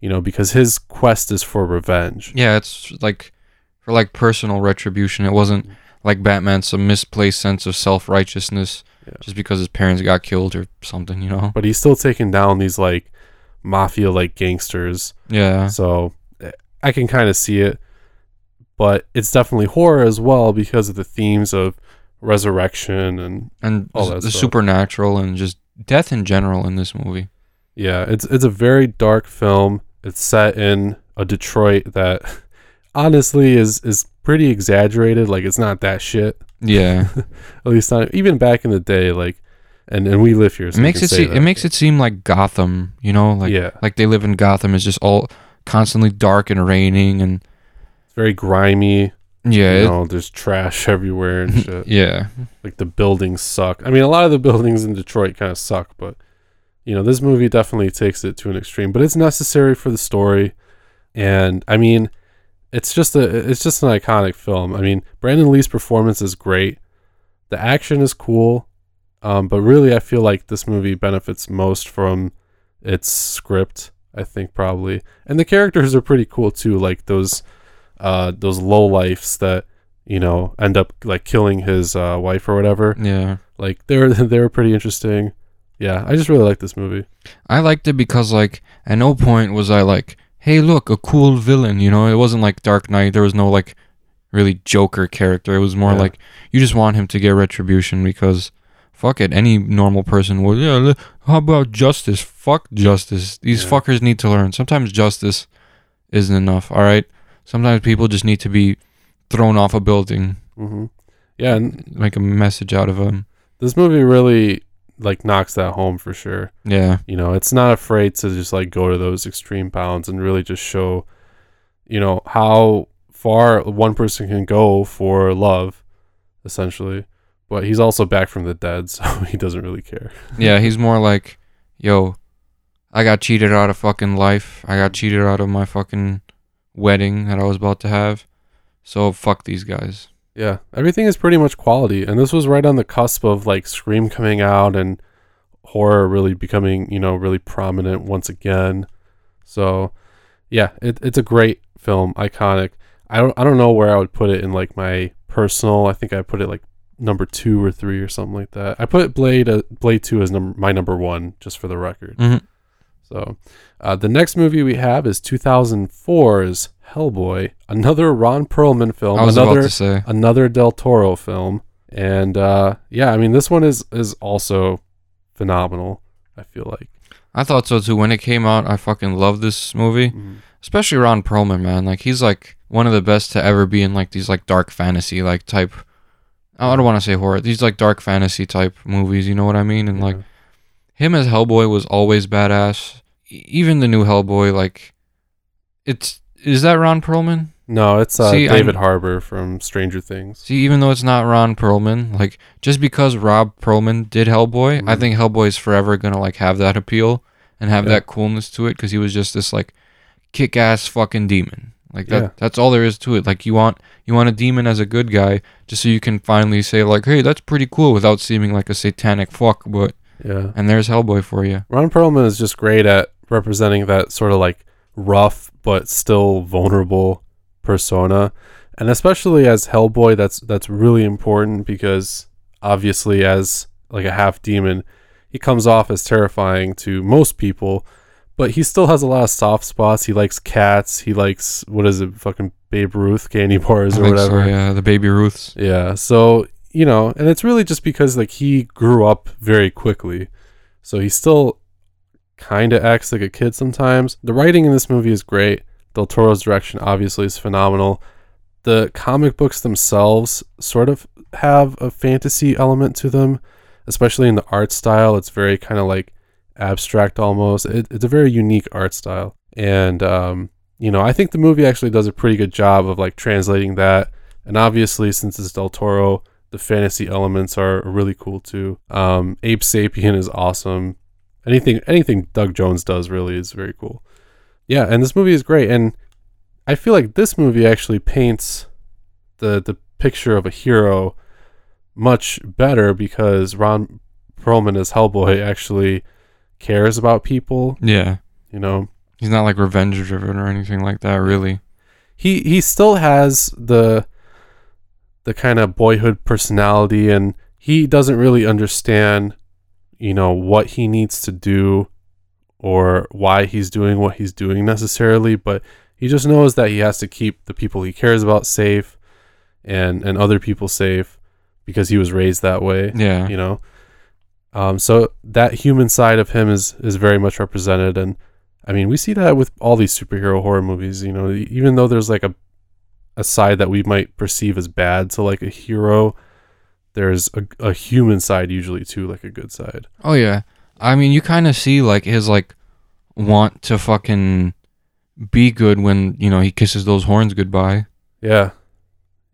you know, because his quest is for revenge. Yeah, it's like for like personal retribution. It wasn't like Batman some misplaced sense of self righteousness Yeah. just because his parents got killed or something, you know? But he's still taking down these like mafia like gangsters. Yeah. So I can kind of see it. But it's definitely horror as well because of the themes of resurrection and And all that the stuff. supernatural and just death in general in this movie. Yeah, it's it's a very dark film. It's set in a Detroit that honestly is is pretty exaggerated. Like it's not that shit. Yeah. At least not even back in the day. Like, and and we live here. So it makes it say se- that, it makes but- it seem like Gotham, you know, like yeah, like they live in Gotham is just all constantly dark and raining and it's very grimy. yeah, you it- know, there's trash everywhere and shit. yeah. like the buildings suck. I mean, a lot of the buildings in Detroit kind of suck, but you know, this movie definitely takes it to an extreme. But it's necessary for the story, and I mean, it's just a it's just an iconic film. I mean, Brandon Lee's performance is great. The action is cool, um, but really, I feel like this movie benefits most from its script. I think probably, and the characters are pretty cool too. Like those uh, those low lifes that you know end up like killing his uh, wife or whatever. Yeah. Like they're they were pretty interesting. Yeah, I just really like this movie. I liked it because like at no point was I like, hey look, a cool villain, you know? It wasn't like Dark Knight. There was no like really Joker character. It was more Yeah. like you just want him to get retribution because fuck it, any normal person would yeah, how about justice? Fuck justice. These Yeah. fuckers need to learn. Sometimes justice isn't enough, all right? Sometimes people just need to be thrown off a building, hmm Yeah, and make a message out of them. this movie really like knocks that home for sure. Yeah. You know, it's not afraid to just like go to those extreme bounds and really just show, you know, how far one person can go for love, essentially. But he's also back from the dead, so he doesn't really care. Yeah, he's more like, yo, I got cheated out of fucking life. I got cheated out of my fucking wedding that I was about to have. So fuck these guys. Yeah, everything is pretty much quality, and this was right on the cusp of like Scream coming out and horror really becoming, you know, really prominent once again. So, yeah, it, it's a great film, iconic. I don't I don't know where I would put it in like my personal. I think I put it like number two or three or something like that. I put Blade uh, Blade Two as number my number one, just for the record. Mhm. So, uh, the next movie we have is 2004's Hellboy, another Ron Perlman film, I was another about to say. another Del Toro film, and uh, yeah, I mean this one is is also phenomenal. I feel like, I thought so too. When it came out, I fucking love this movie. Especially Ron Perlman, man. Like he's like one of the best to ever be in like these like dark fantasy like type I don't want to say horror. These like dark fantasy type movies, you know what I mean? And like him as Hellboy was always badass. E- Even the new Hellboy, like, it's is that Ron Perlman? no, it's uh, See, David I'm- Harbour from Stranger Things. See, even though it's not Ron Perlman, like just because Ron Perlman did Hellboy, I Mhm. think Hellboy is forever gonna like have that appeal and have Yeah. that coolness to it because he was just this like kick-ass fucking demon. Like that. Yeah. That's all there is to it. Like you want you want a demon as a good guy, just so you can finally say like, hey, that's pretty cool without seeming like a satanic fuck. But Yeah, and there's Hellboy for you. Ron Perlman is just great at representing that sort of like rough but still vulnerable persona, and especially as Hellboy, that's that's really important because obviously as like a half demon, he comes off as terrifying to most people, but he still has a lot of soft spots. He likes cats. He likes what is it, fucking Babe Ruth candy bars or think so, whatever. yeah, the Baby Ruths. Yeah. So, you know, and it's really just because like he grew up very quickly. So he still kind of acts like a kid sometimes. The writing in this movie is great. Del Toro's direction obviously is phenomenal. the comic books themselves sort of have a fantasy element to them, especially in the art style. It's very kind of like abstract almost. It, it's a very unique art style. And, um, you know, I think the movie actually does a pretty good job of like translating that. And obviously, since it's Del Toro, the fantasy elements are really cool too. Um, Abe Sapien is awesome. Anything, anything Doug Jones does really is very cool. Yeah, and this movie is great. And I feel like this movie actually paints the the picture of a hero much better because Ron Perlman as Hellboy actually cares about people. Yeah. You know, He's not like revenge driven or anything like that, really. he he still has the the kind of boyhood personality, and he doesn't really understand, you know, what he needs to do or why he's doing what he's doing necessarily, but he just knows that he has to keep the people he cares about safe and and other people safe because he was raised that way Yeah. you know um, so that human side of him is is very much represented and i mean we see that with all these superhero horror movies you know even though there's like a a side that we might perceive as bad to like a hero there's a, a human side usually too like a good side Oh yeah. I mean, you kind of see like his like want to fucking be good when, you know, he kisses those horns goodbye. yeah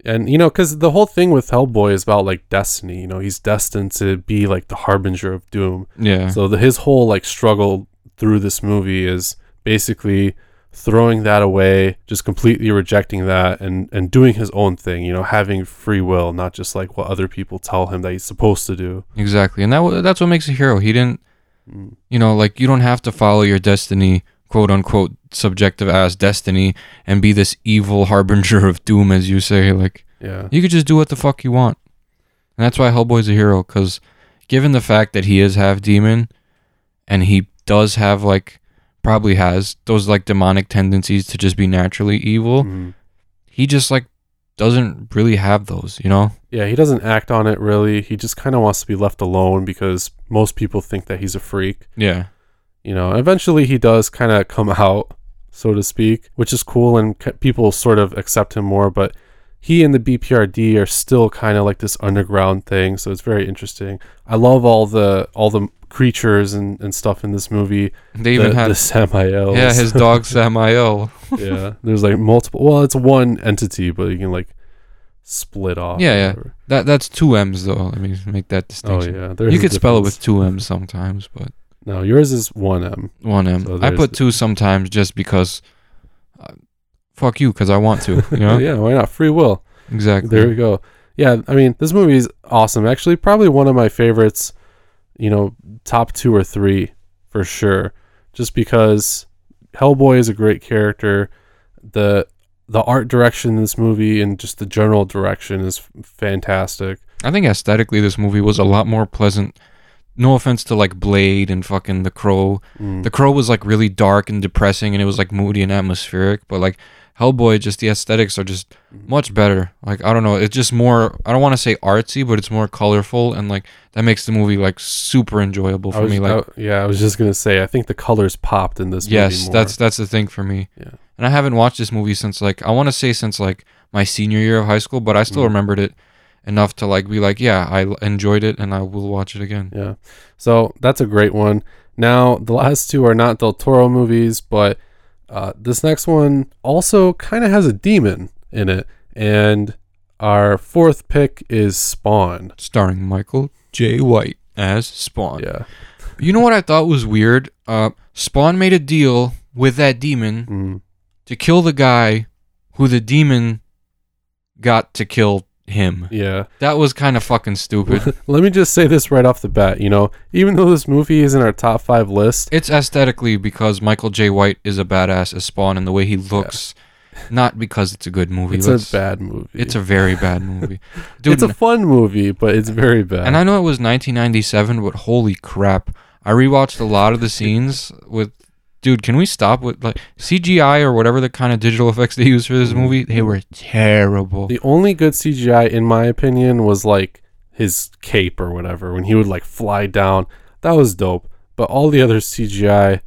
and you know because the whole thing with hellboy is about like destiny you know he's destined to be like the harbinger of doom Yeah. So the, his whole like struggle through this movie is basically throwing that away, just completely rejecting that and and doing his own thing, you know, having free will, not just like what other people tell him that he's supposed to do. exactly. And that that's what makes a hero. He didn't Mm. you know, like you don't have to follow your destiny, quote unquote, subjective ass destiny, and be this evil harbinger of doom, as you say. Like Yeah. you could just do what the fuck you want, and that's why Hellboy's a hero. Because given the fact that he is half demon, and he does have like probably has those like demonic tendencies to just be naturally evil, Mhm. he just like doesn't really have those. You know? Yeah, he doesn't act on it really. He just kind of wants to be left alone because most people think that he's a freak. Yeah. You know eventually he does kind of come out so to speak which is cool and c- people sort of accept him more but he and the bprd are still kind of like this underground thing so it's very interesting i love all the all the creatures and, and stuff in this movie They even the, had the samaels yeah his dog Samael. yeah there's like multiple well it's one entity but you can like split off Yeah, yeah. That that's two M's though. Let me make that oh, distinction oh yeah you could spell it with two M's sometimes, but no yours is one m one M. So I put the- two sometimes just because. Uh, fuck you, because I want to. You know yeah why not free will exactly. There we go. Yeah, I mean, this movie is awesome. Actually, probably one of my favorites. You know, top two or three for sure. Just because Hellboy is a great character. The the art direction in this movie and just the general direction is fantastic. I think aesthetically this movie was a lot more pleasant. No offense to like Blade and fucking The Crow. Mm. The Crow was like really dark and depressing, and it was like moody and atmospheric. But like Hellboy, just the aesthetics are just Mm-hmm. much better. Like I don't know, it's just more. I don't want to say artsy, but it's more colorful, and like that makes the movie like super enjoyable for was, me. Like I- yeah, I was just gonna say. I think the colors popped in this. yes, that's that's the thing for me. Yeah. And I haven't watched this movie since like I want to say since like my senior year of high school, but I still Mm. remembered it enough to like be like, yeah, I enjoyed it, and I will watch it again. Yeah. So that's a great one. Now, the last two are not Del Toro movies, but uh, this next one also kind of has a demon in it. And our fourth pick is Spawn. Starring Michael Jai White as Spawn. Yeah. You know what I thought was weird? Uh, Spawn made a deal with that demon Mm. to kill the guy who the demon got to kill him. Yeah. That was kind of fucking stupid. Let me just say this right off the bat. You know, even though this movie is in our top five list, it's aesthetically because Michael Jai White is a badass as Spawn and the way he looks, not because it's a good movie. it's Let's- a bad movie. It's a very bad movie, dude. it's a fun movie, but it's very bad. and I know it was 1997, but holy crap! I rewatched a lot of the scenes with. Dude, can we stop with like CGI or whatever the kind of digital effects they use for this movie? They were terrible. The only good CGI, in my opinion, was like his cape or whatever when he would like fly down. That was dope. But all the other CGI,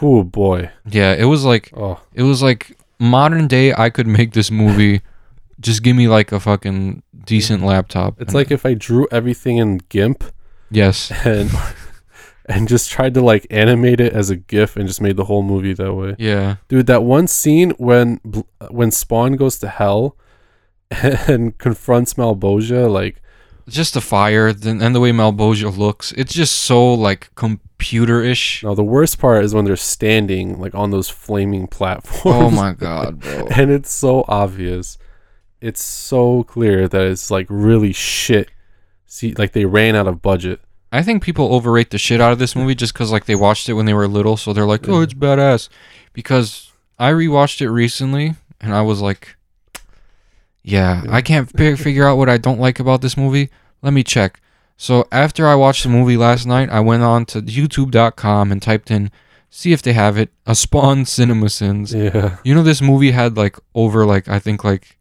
oh boy, Yeah, it was like oh it was like modern day. I could make this movie just give me like a fucking decent laptop. It's like if I drew everything in GIMP yes, and and just tried to like animate it as a GIF and just made the whole movie that way. yeah, Dude, that one scene when when Spawn goes to hell and confronts Malebolgia, like just the fire then and the way Malebolgia looks. It's just so like computer-ish. no, the worst part is when they're standing like on those flaming platforms. Oh my god, bro. and it's so obvious. It's so clear that it's like really shit. See, like they ran out of budget. I think people overrate the shit out of this movie just because like they watched it when they were little, so they're like, "Oh, it's badass." Because I rewatched it recently, and I was like, "Yeah, I can't fi- figure out what I don't like about this movie. Let me check." So after I watched the movie last night, I went on to YouTube.com and typed in, "See if they have it." A Spawn Cinema Sins. Yeah. You know, this movie had like over like I think like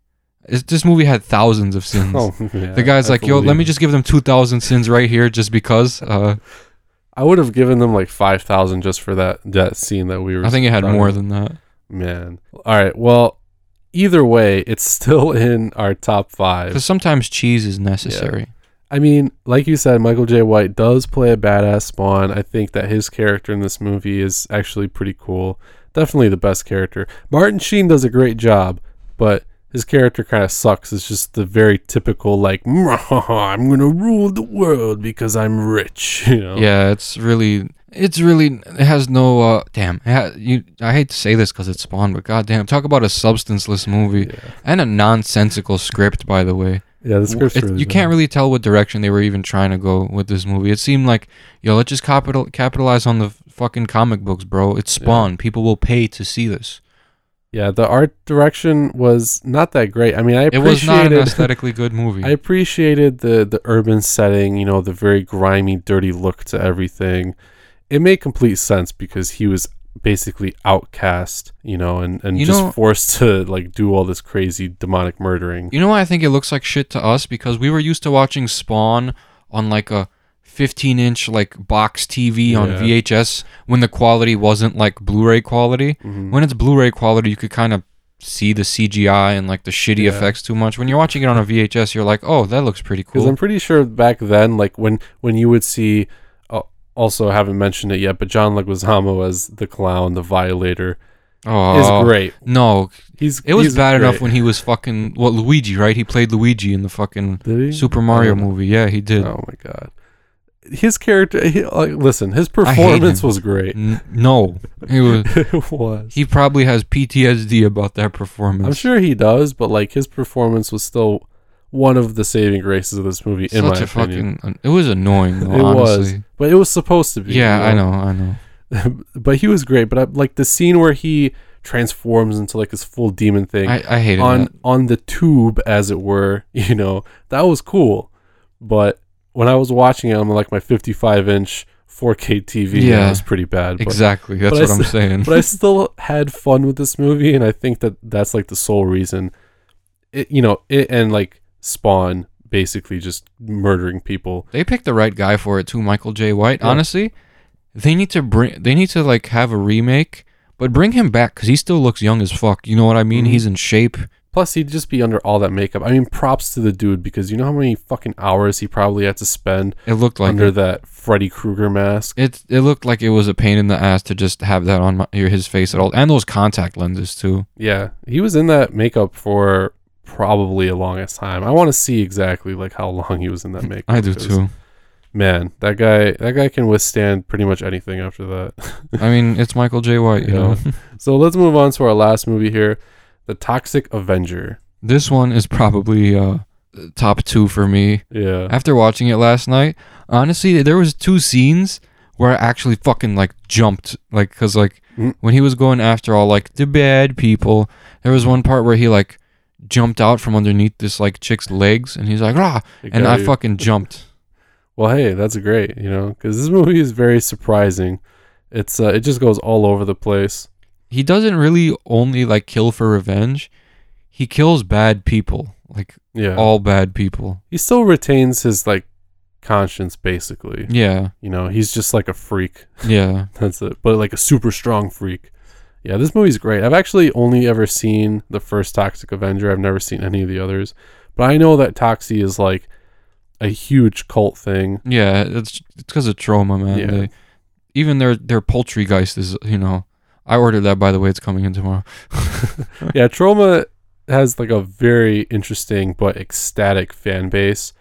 it's, this movie had thousands of sins. Oh, yeah, the guy's I like, "Yo, let me just give them two thousand sins right here, just because." Uh, I would have given them like five thousand just for that that scene that we were. I think it had talking more than that. man. All right. Well, either way, it's still in our top five. Because sometimes cheese is necessary. I mean, like you said, Michael Jai White does play a badass Spawn. I think that his character in this movie is actually pretty cool. Definitely the best character. Martin Sheen does a great job, but his character kind of sucks. It's just the very typical like, I'm gonna rule the world because I'm rich. You know? Yeah, it's really, it's really, it has no, uh, damn, it ha- you, I hate to say this because it's Spawn, but goddamn, talk about a substanceless movie Yeah. and a nonsensical script, by the way. Yeah, the script's It- really you bad. can't really tell what direction they were even trying to go with this movie. It seemed like, yo, let's just capital capitalize on the fucking comic books, bro. It's Spawn. People will pay to see this. Yeah, the art direction was not that great. I mean, I appreciated, It was not an aesthetically good movie. I appreciated the the urban setting, you know, the very grimy, dirty look to everything. It made complete sense because he was basically outcast, you know, and, and You just know- forced to like do all this crazy demonic murdering. You know why I think it looks like shit to us? Because we were used to watching Spawn on like a 15 inch like box TV on Yeah. VHS when the quality wasn't like Blu-ray quality. Mhm. When it's Blu-ray quality, you could kind of see the CGI and like the shitty Yeah. effects too much. When you're watching it on a VHS, you're like, oh, that looks pretty cool. Because. I'm pretty sure back then, like when when you would see, uh, also haven't mentioned it yet, but John Leguizamo as the clown, the violator, oh, is great. No, He's it was he's bad enough when he was fucking what Luigi, right? He played Luigi in the fucking Super Mario know. movie. Yeah, he did. Oh my god, his character. He, like, listen, his performance was great. N- no, he was. it was. He probably has PTSD about that performance. I'm sure he does, but like his performance was still one of the saving graces of this movie, in my a opinion. fucking. It was annoying, though, it was, honestly. but it was supposed to be. Yeah, you I know, I know. but he was great. But I, like the scene where he transforms into like his full demon thing I, I hated on that. on the tube, as it were, you know, that was cool. But when I was watching it on like my 55 inch 4K TV, yeah, it was pretty bad. But, Exactly. That's what I'm saying. but I still had fun with this movie, and I think that that's like the sole reason. It, you know, it and like Spawn basically just murdering people. they picked the right guy for it too, Michael Jai White. Yeah. Honestly, they need to bring. They need to like have a remake, but bring him back because he still looks young as fuck. You know what I mean? Mhm. He's in shape. Plus, he'd just be under all that makeup. I mean, props to the dude because you know how many fucking hours he probably had to spend It looked like under it. that Freddy Krueger mask. It it looked like it was a pain in the ass to just have that on my, his face at all, and those contact lenses too. Yeah, he was in that makeup for probably a longest time. I want to see exactly like how long he was in that makeup. I do too. Man, that guy, that guy can withstand pretty much anything after that. I mean, it's Michael Jai White. You Yeah. know, so let's move on to our last movie here, The Toxic Avenger. this one is probably uh top two for me. Yeah, After watching it last night, honestly, there was two scenes where I actually fucking like jumped, like, cause like Mm. when he was going after all like the bad people, there was one part where he like jumped out from underneath this like chick's legs, and he's like, ah, and I you. fucking jumped. Well, hey, that's great, you know, because this movie is very surprising. It's uh, it just goes all over the place. He doesn't really only like kill for revenge; he kills bad people, like Yeah, all bad people. he still retains his like conscience, basically. Yeah, You know, he's just like a freak. yeah. That's it. But like a super strong freak. Yeah, this movie's great. I've actually only ever seen the first Toxic Avenger. I've never seen any of the others. But I know that Toxie is like a huge cult thing. Yeah, it's it's because of Troma, man. Yeah. They, even their their poultrygeist is, you know, I ordered that by the way. It's coming in tomorrow. yeah, Troma has like a very interesting but ecstatic fan base,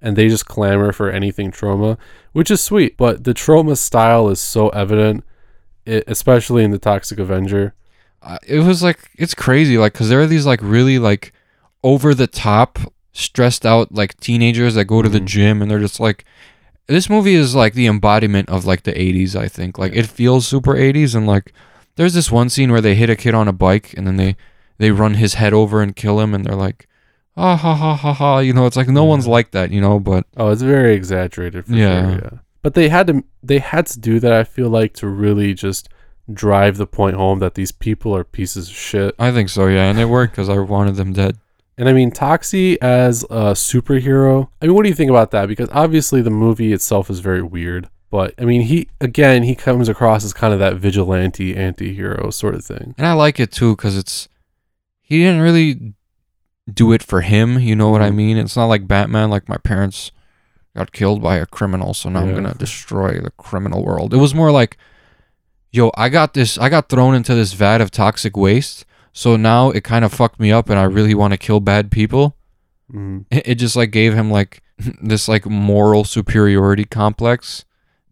and they just clamor for anything Troma, which is sweet. But the Troma style is so evident, it, especially in the Toxic Avenger. Uh, it was like it's crazy, like because there are these like really like over the top, stressed out like teenagers that go to the Mhm. gym and they're just like. This movie is like the embodiment of like the 80s, I think. Like it feels super 80s and like there's this one scene where they hit a kid on a bike and then they they run his head over and kill him and they're like ah ha ha ha ha you know it's like no one's like that you know but Oh, it's very exaggerated for Yeah. sure. Yeah. But they had to they had to do that, I feel like, to really just drive the point home that these people are pieces of shit. i think so yeah and it worked because i wanted them dead And I mean, Toxie as a superhero. I mean, what do you think about that? Because obviously the movie itself is very weird. But I mean, he again he comes across as kind of that vigilante anti-hero sort of thing. and i like it too because it's he didn't really do it for him you know what i Mhm. mean it's not like batman like my parents got killed by a criminal so now i'm gonna destroy the criminal world it was more like yo i got this i got thrown into this vat of toxic waste so now it kind of fucked me up and i really want to kill bad people Mm. it, it just like gave him like this like moral superiority complex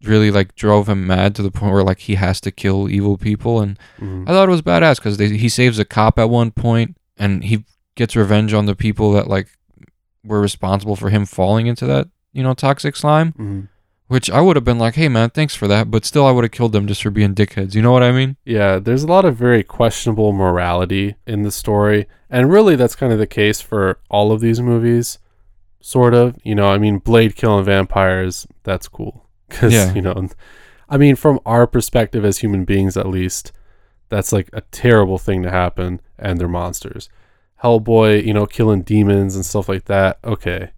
really like drove him mad to the point where like he has to kill evil people and Mm. i thought it was badass because he saves a cop at one point and he gets revenge on the people that like were responsible for him falling into that you know toxic slime Mm. which i would have been like hey man thanks for that but still i would have killed them just for being dickheads you know what i mean Yeah, there's a lot of very questionable morality in the story. And really, that's kind of the case for all of these movies, sort of. You know, I mean, Blade killing vampires, that's cool. Because, Yeah. you know, I mean, from our perspective as human beings, at least, that's like a terrible thing to happen, and they're monsters. Hellboy, you know, killing demons and stuff like that, okay,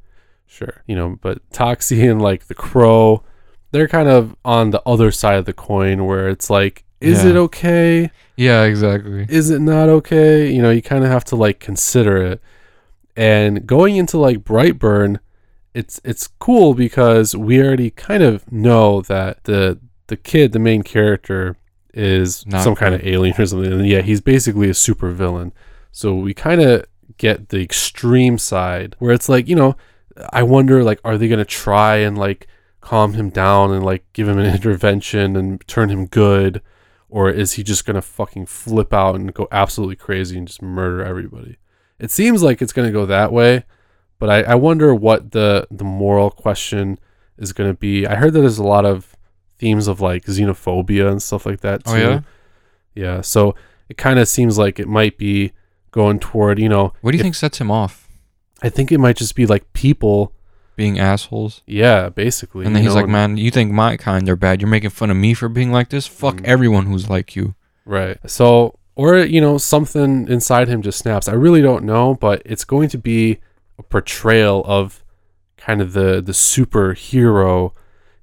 sure. You know, but Toxie and like the Crow, they're kind of on the other side of the coin where it's like, is Yeah. it okay? yeah exactly Is it not okay? You know, you kind of have to like consider it. And going into like Brightburn, it's it's cool because we already kind of know that the the kid, the main character, is Not some kind of alien or something. And yeah, he's basically a super villain. So we kind of get the extreme side where it's like, you know, I wonder like are they going to try and like calm him down and like give him an intervention and turn him good or is he just going to fucking flip out and go absolutely crazy and just murder everybody? It seems like it's going to go that way, but I, I wonder what the the moral question is going to be. I heard that there's a lot of themes of like xenophobia and stuff like that too. oh yeah Yeah, so it kind of seems like it might be going toward, you know, what do you if- think sets him off I think it might just be like people, being assholes yeah, basically. and then he's know, like man you think my kind are bad you're making fun of me for being like this fuck Mm. everyone who's like you Right. So, or, you know, something inside him just snaps. I really don't know, but it's going to be a portrayal of kind of the, the superhero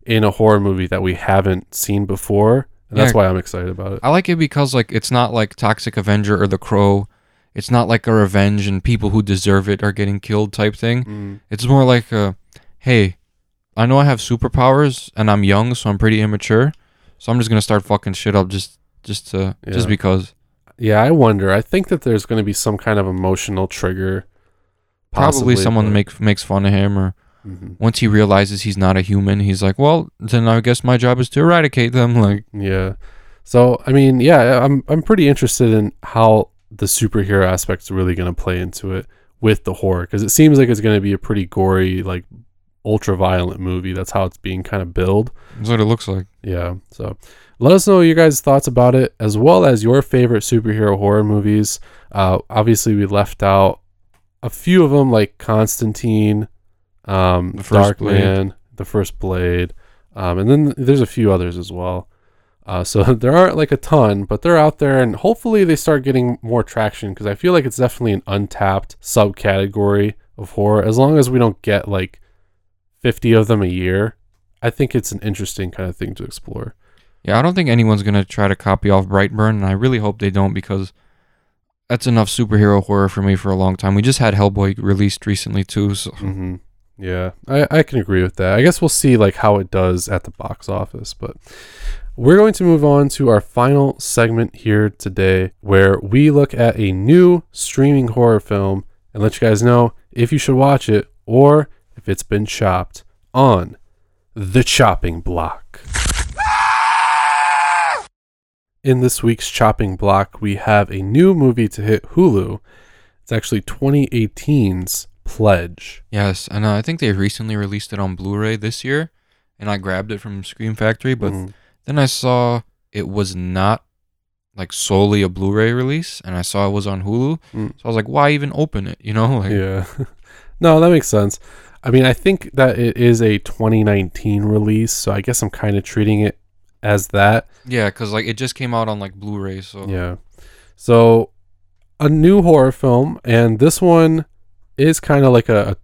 in a horror movie that we haven't seen before. And that's Yeah. why I'm excited about it. I like it because like it's not like Toxic Avenger or The Crow. It's not like a revenge and people who deserve it are getting killed type thing. Mm, It's more like a, hey, I know I have superpowers and I'm young, so I'm pretty immature. So I'm just gonna start fucking shit up just just to just because. yeah, I wonder. I think that there's going to be some kind of emotional trigger. Probably someone but- make, makes fun of him or Mhm. once he realizes he's not a human, he's like, well, then I guess my job is to eradicate them. Like, Yeah. So I mean, yeah, I'm I'm pretty interested in how the superhero aspect's really going to play into it with the horror because it seems like it's going to be a pretty gory, like ultra violent movie. That's how it's being kind of billed. that's what it looks like. Yeah. So let us know your guys' thoughts about it as well as your favorite superhero horror movies. Uh, obviously, we left out a few of them like Constantine, um, The First Blade. Darkman, The First Blade, um, and then there's a few others as well. Uh, so there aren't like a ton, but they're out there, and hopefully they start getting more traction because I feel like it's definitely an untapped subcategory of horror. As long as we don't get like 50 of them a year, I think it's an interesting kind of thing to explore. Yeah, I don't think anyone's gonna try to copy off Brightburn, and I really hope they don't because that's enough superhero horror for me for a long time. We just had Hellboy released recently too, so hmm Yeah, I, I can agree with that. I guess we'll see like how it does at the box office, but we're going to move on to our final segment here today, where we look at a new streaming horror film and let you guys know if you should watch it or if it's been chopped on the chopping block. In this week's chopping block, we have a new movie to hit Hulu. It's actually 2018's Pledge. yes, and uh, I think they recently released it on Blu-ray this year, and I grabbed it from Scream Factory, but Mhm. then I saw it was not like solely a Blu-ray release, and I saw it was on Hulu, Mm. so I was like, why even open it? You know, like Yeah. no, that makes sense. I mean, I think that it is a 2019 release, so I guess I'm kind of treating it as that. yeah, because like it just came out on like Blu-ray, so Yeah. So, a new horror film, and this one is kind of like a,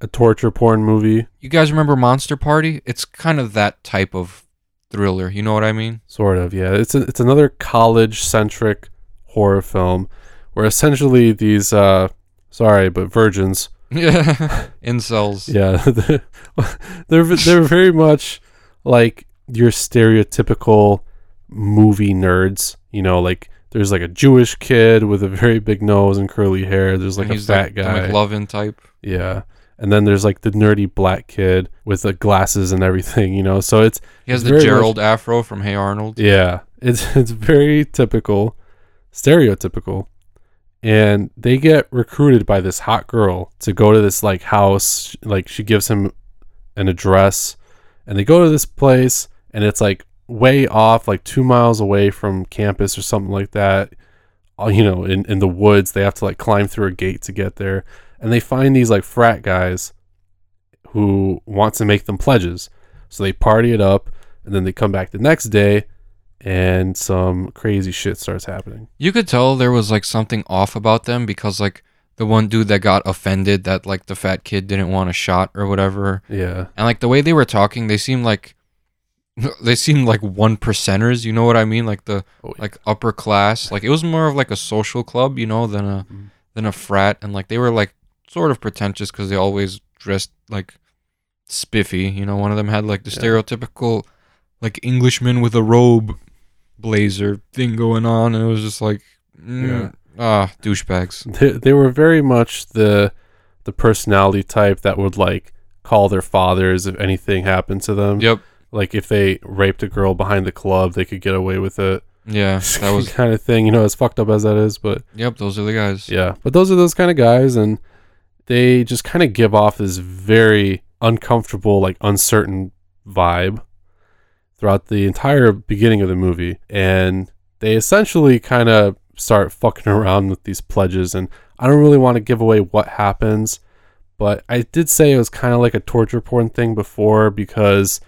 a torture porn movie, You guys remember Monster Party? It's kind of that type of thriller. You know what I mean? sort of. Yeah, it's a, it's another college centric horror film where essentially these uh sorry, but virgins Yeah, incels. Yeah, they're they're very much like your stereotypical movie nerds. You know, like there's like a Jewish kid with a very big nose and curly hair. There's like a he's fat like guy. McLovin type. yeah, and then there's like the nerdy black kid with the glasses and everything. You know, so it's He has the very much- Gerald Afro from Hey Arnold. yeah, it's it's very typical, stereotypical. And they get recruited by this hot girl to go to this like house. Like she gives him an address, and they go to this place, and it's like way off, like two miles away from campus or something like that. Uh, You know, in in the woods, they have to like climb through a gate to get there, and they find these like frat guys who want to make them pledges. So they party it up, and then they come back the next day, and some crazy shit starts happening. You could tell there was like something off about them because like the one dude that got offended that like the fat kid didn't want a shot or whatever, Yeah, and like the way they were talking, they seemed like they seemed like one percenters. You know what I mean? Like the Oh, yeah. like upper class. Like it was more of like a social club, you know, than a Mhm. than a frat, and like they were like sort of pretentious because they always dressed like spiffy. You know, one of them had like the Yeah. stereotypical like Englishman with a robe blazer thing going on, and it was just like, mm, ah, douchebags. they, they were very much the the personality type that would like call their fathers if anything happened to them. Yep. Like if they raped a girl behind the club, they could get away with it. Yeah, that was. kind of thing. You know, as fucked up as that is, but Yep, those are the guys. yeah. But those are those kind of guys, and they just kind of give off this very uncomfortable, like uncertain vibe throughout the entire beginning of the movie. And they essentially kind of start fucking around with these pledges. And I don't really want to give away what happens, but I did say it was kind of like a torture porn thing before because.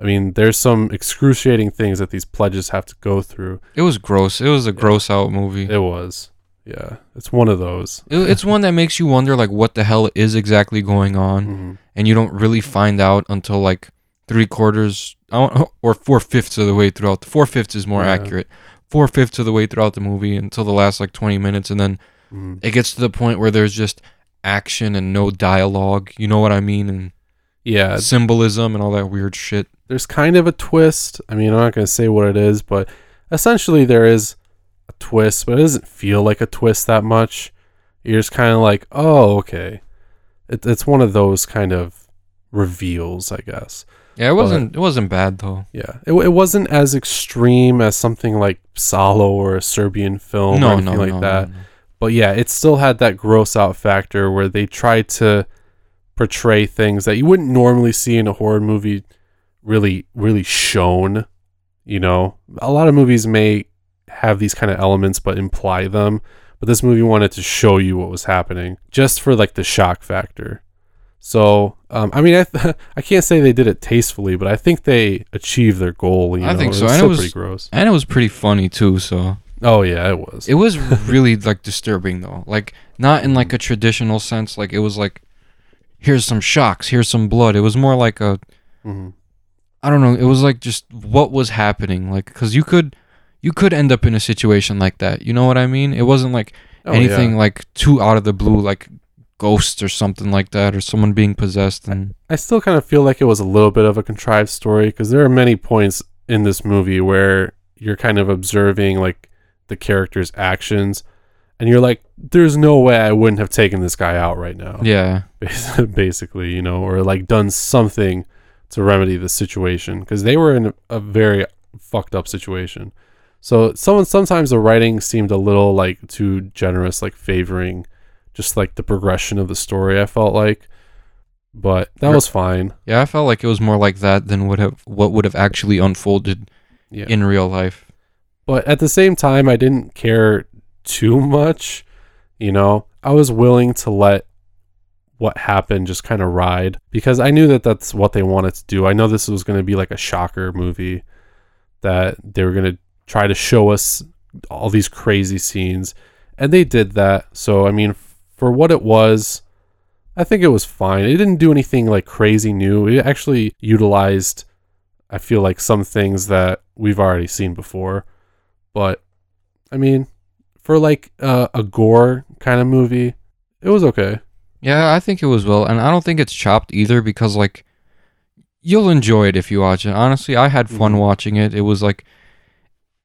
I mean, there's some excruciating things that these pledges have to go through. It was gross. It was a gross out movie. It was. Yeah. It's one of those. It, it's one that makes you wonder like what the hell is exactly going on. Mhm. and you don't really find out until like three quarters or four fifths of the way throughout. Four fifths is more Yeah. accurate. Four fifths of the way throughout the movie until the last like twenty minutes, and then Mhm. it gets to the point where there's just action and no dialogue. You know what I mean? And Yeah. symbolism and all that weird shit. There's kind of a twist. I mean, I'm not going to say what it is, but essentially there is a twist, but it doesn't feel like a twist that much. You're just kind of like, oh, okay. It, it's one of those kind of reveals, I guess. Yeah, it wasn't. It wasn't bad though. Yeah. It, it wasn't as extreme as something like Salo or a Serbian film or no, anything no, like no, that. no, no. But yeah, it still had that gross out factor where they tried to portray things that you wouldn't normally see in a horror movie really really shown, you know. A lot of movies may have these kind of elements but imply them, but this movie wanted to show you what was happening just for like the shock factor. So, um, I mean, I, th- I can't say they did it tastefully, but I think they achieved their goal. You I know? think so, and it was- pretty gross. And it was pretty funny too. So Oh yeah, it was. it was really like disturbing though. Like not in like a traditional sense. Like it was like, here's some shocks, here's some blood. It was more like a Mhm. I don't know. It was like just what was happening, like because you could you could end up in a situation like that. You know what I mean? It wasn't like Oh, anything yeah. like too out of the blue, like ghosts or something like that, or someone being possessed. And I still kind of feel like it was a little bit of a contrived story because there are many points in this movie where you're kind of observing like the character's actions and you're like there's no way I wouldn't have taken this guy out right now. yeah, basically, you know, or like done something to remedy the situation because they were in a, very fucked up situation. So someone sometimes the writing seemed a little like too generous, like favoring just like the progression of the story. I felt like, but that was fine. yeah, I felt like it was more like that than would have what would have actually unfolded Yeah. in real life. but at the same time, I didn't care too much. You know, I was willing to let what happened just kind of ride because I knew that that's what they wanted to do. I know this was going to be like a shocker movie that they were going to try to show us all these crazy scenes, and they did that. So, I mean, for what it was, I think it was fine. It didn't do anything like crazy new. It actually utilized, I feel like, some things that we've already seen before. But I mean, for like uh, a gore kind of movie, it was okay. Yeah, I think it was well, and I don't think it's chopped either because like you'll enjoy it if you watch it. Honestly, I had fun Mhm. watching it. It was like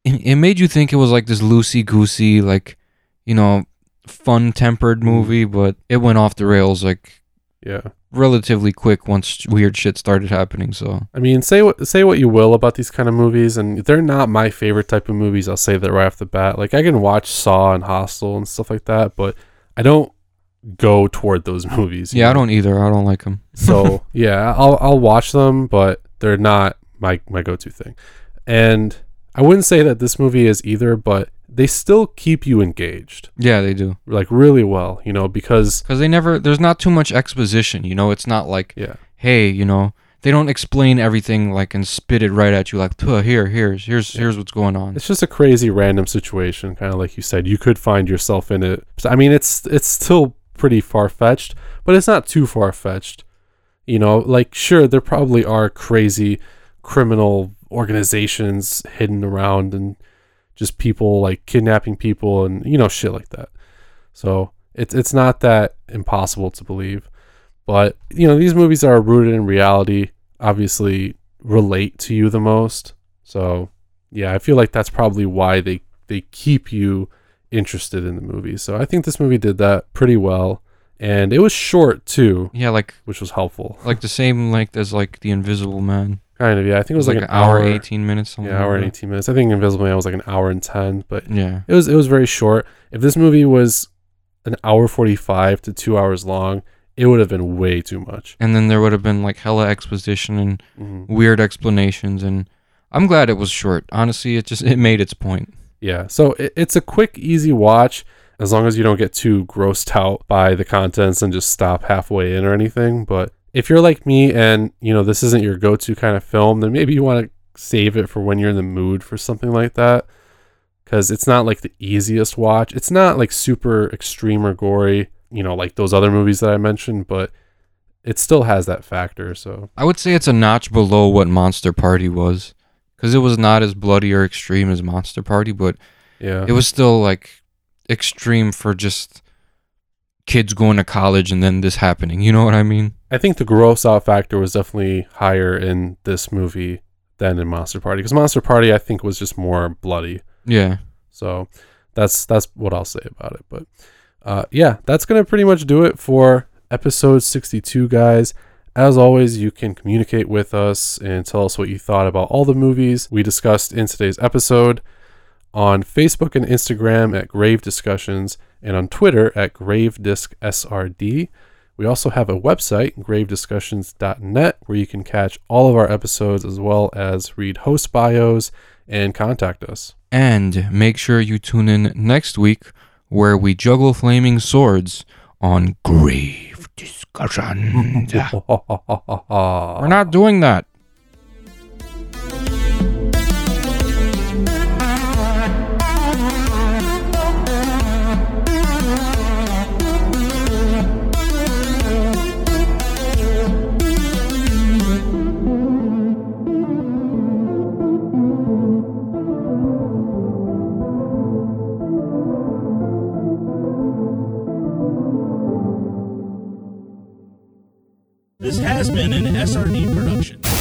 it, it made you think it was like this loosey goosey, like you know, fun tempered movie, but it went off the rails like Yeah. relatively quick once weird shit started happening. So I mean, say what say what you will about these kind of movies, and they're not my favorite type of movies. I'll say that right off the bat. Like I can watch Saw and Hostel and stuff like that, but I don't go toward those movies. yeah, I don't either. I don't like them. So yeah, I'll I'll watch them, but they're not my my go to thing. And I wouldn't say that this movie is either, but they still keep you engaged, Yeah, they do like really well, you know, because because they never. There's not too much exposition. You know, it's not like yeah, hey, you know, they don't explain everything like and spit it right at you like, "Tuh, here, here's here's here's what's going on. it's just a crazy random situation, kind of like you said. You could find yourself in it. I mean, it's it's still pretty far fetched, but it's not too far fetched. You know, like sure, there probably are crazy criminal organizations hidden around and just people like kidnapping people and you know shit like that. So it's it's not that impossible to believe, but you know these movies are rooted in reality. Obviously, relate to you the most. So yeah, I feel like that's probably why they they keep you interested in the movie. So I think this movie did that pretty well, and it was short too, Yeah, like which was helpful. like the same length as like the Invisible Man. Kind of, yeah. I think It it was, like, an hour, eighteen minutes. Something Yeah, hour and eighteen minutes. I think Invisible Man was like an hour and ten, but Yeah, it was it was very short. If this movie was an hour forty five to two hours long, it would have been way too much. and then there would have been like hella exposition and Mhm. weird explanations, and I'm glad it was short. Honestly, it just it made its point. Yeah, so it, it's a quick, easy watch as long as you don't get too grossed out by the contents and just stop halfway in or anything. But if you're like me and you know this isn't your go-to kind of film, then maybe you want to save it for when you're in the mood for something like that. Because it's not like the easiest watch. It's not like super extreme or gory, you know, like those other movies that I mentioned, but it still has that factor. So I would say it's a notch below what Monster Party was, because it was not as bloody or extreme as Monster Party, but yeah, it was still like extreme for just kids going to college and then this happening. You know what I mean? I think the gross out factor was definitely higher in this movie than in Monster Party because Monster Party I think was just more bloody. Yeah. So that's that's what I'll say about it. But uh, yeah, that's gonna pretty much do it for episode 62, guys. As always, you can communicate with us and tell us what you thought about all the movies we discussed in today's episode on Facebook and Instagram at Grave Discussions and on Twitter at GraveDiscSRD. We also have a website, gravediscussions.net, where you can catch all of our episodes as well as read host bios and contact us. And make sure you tune in next week where we juggle flaming swords on Grave Discussion. We're not doing that. This has been an SRD production.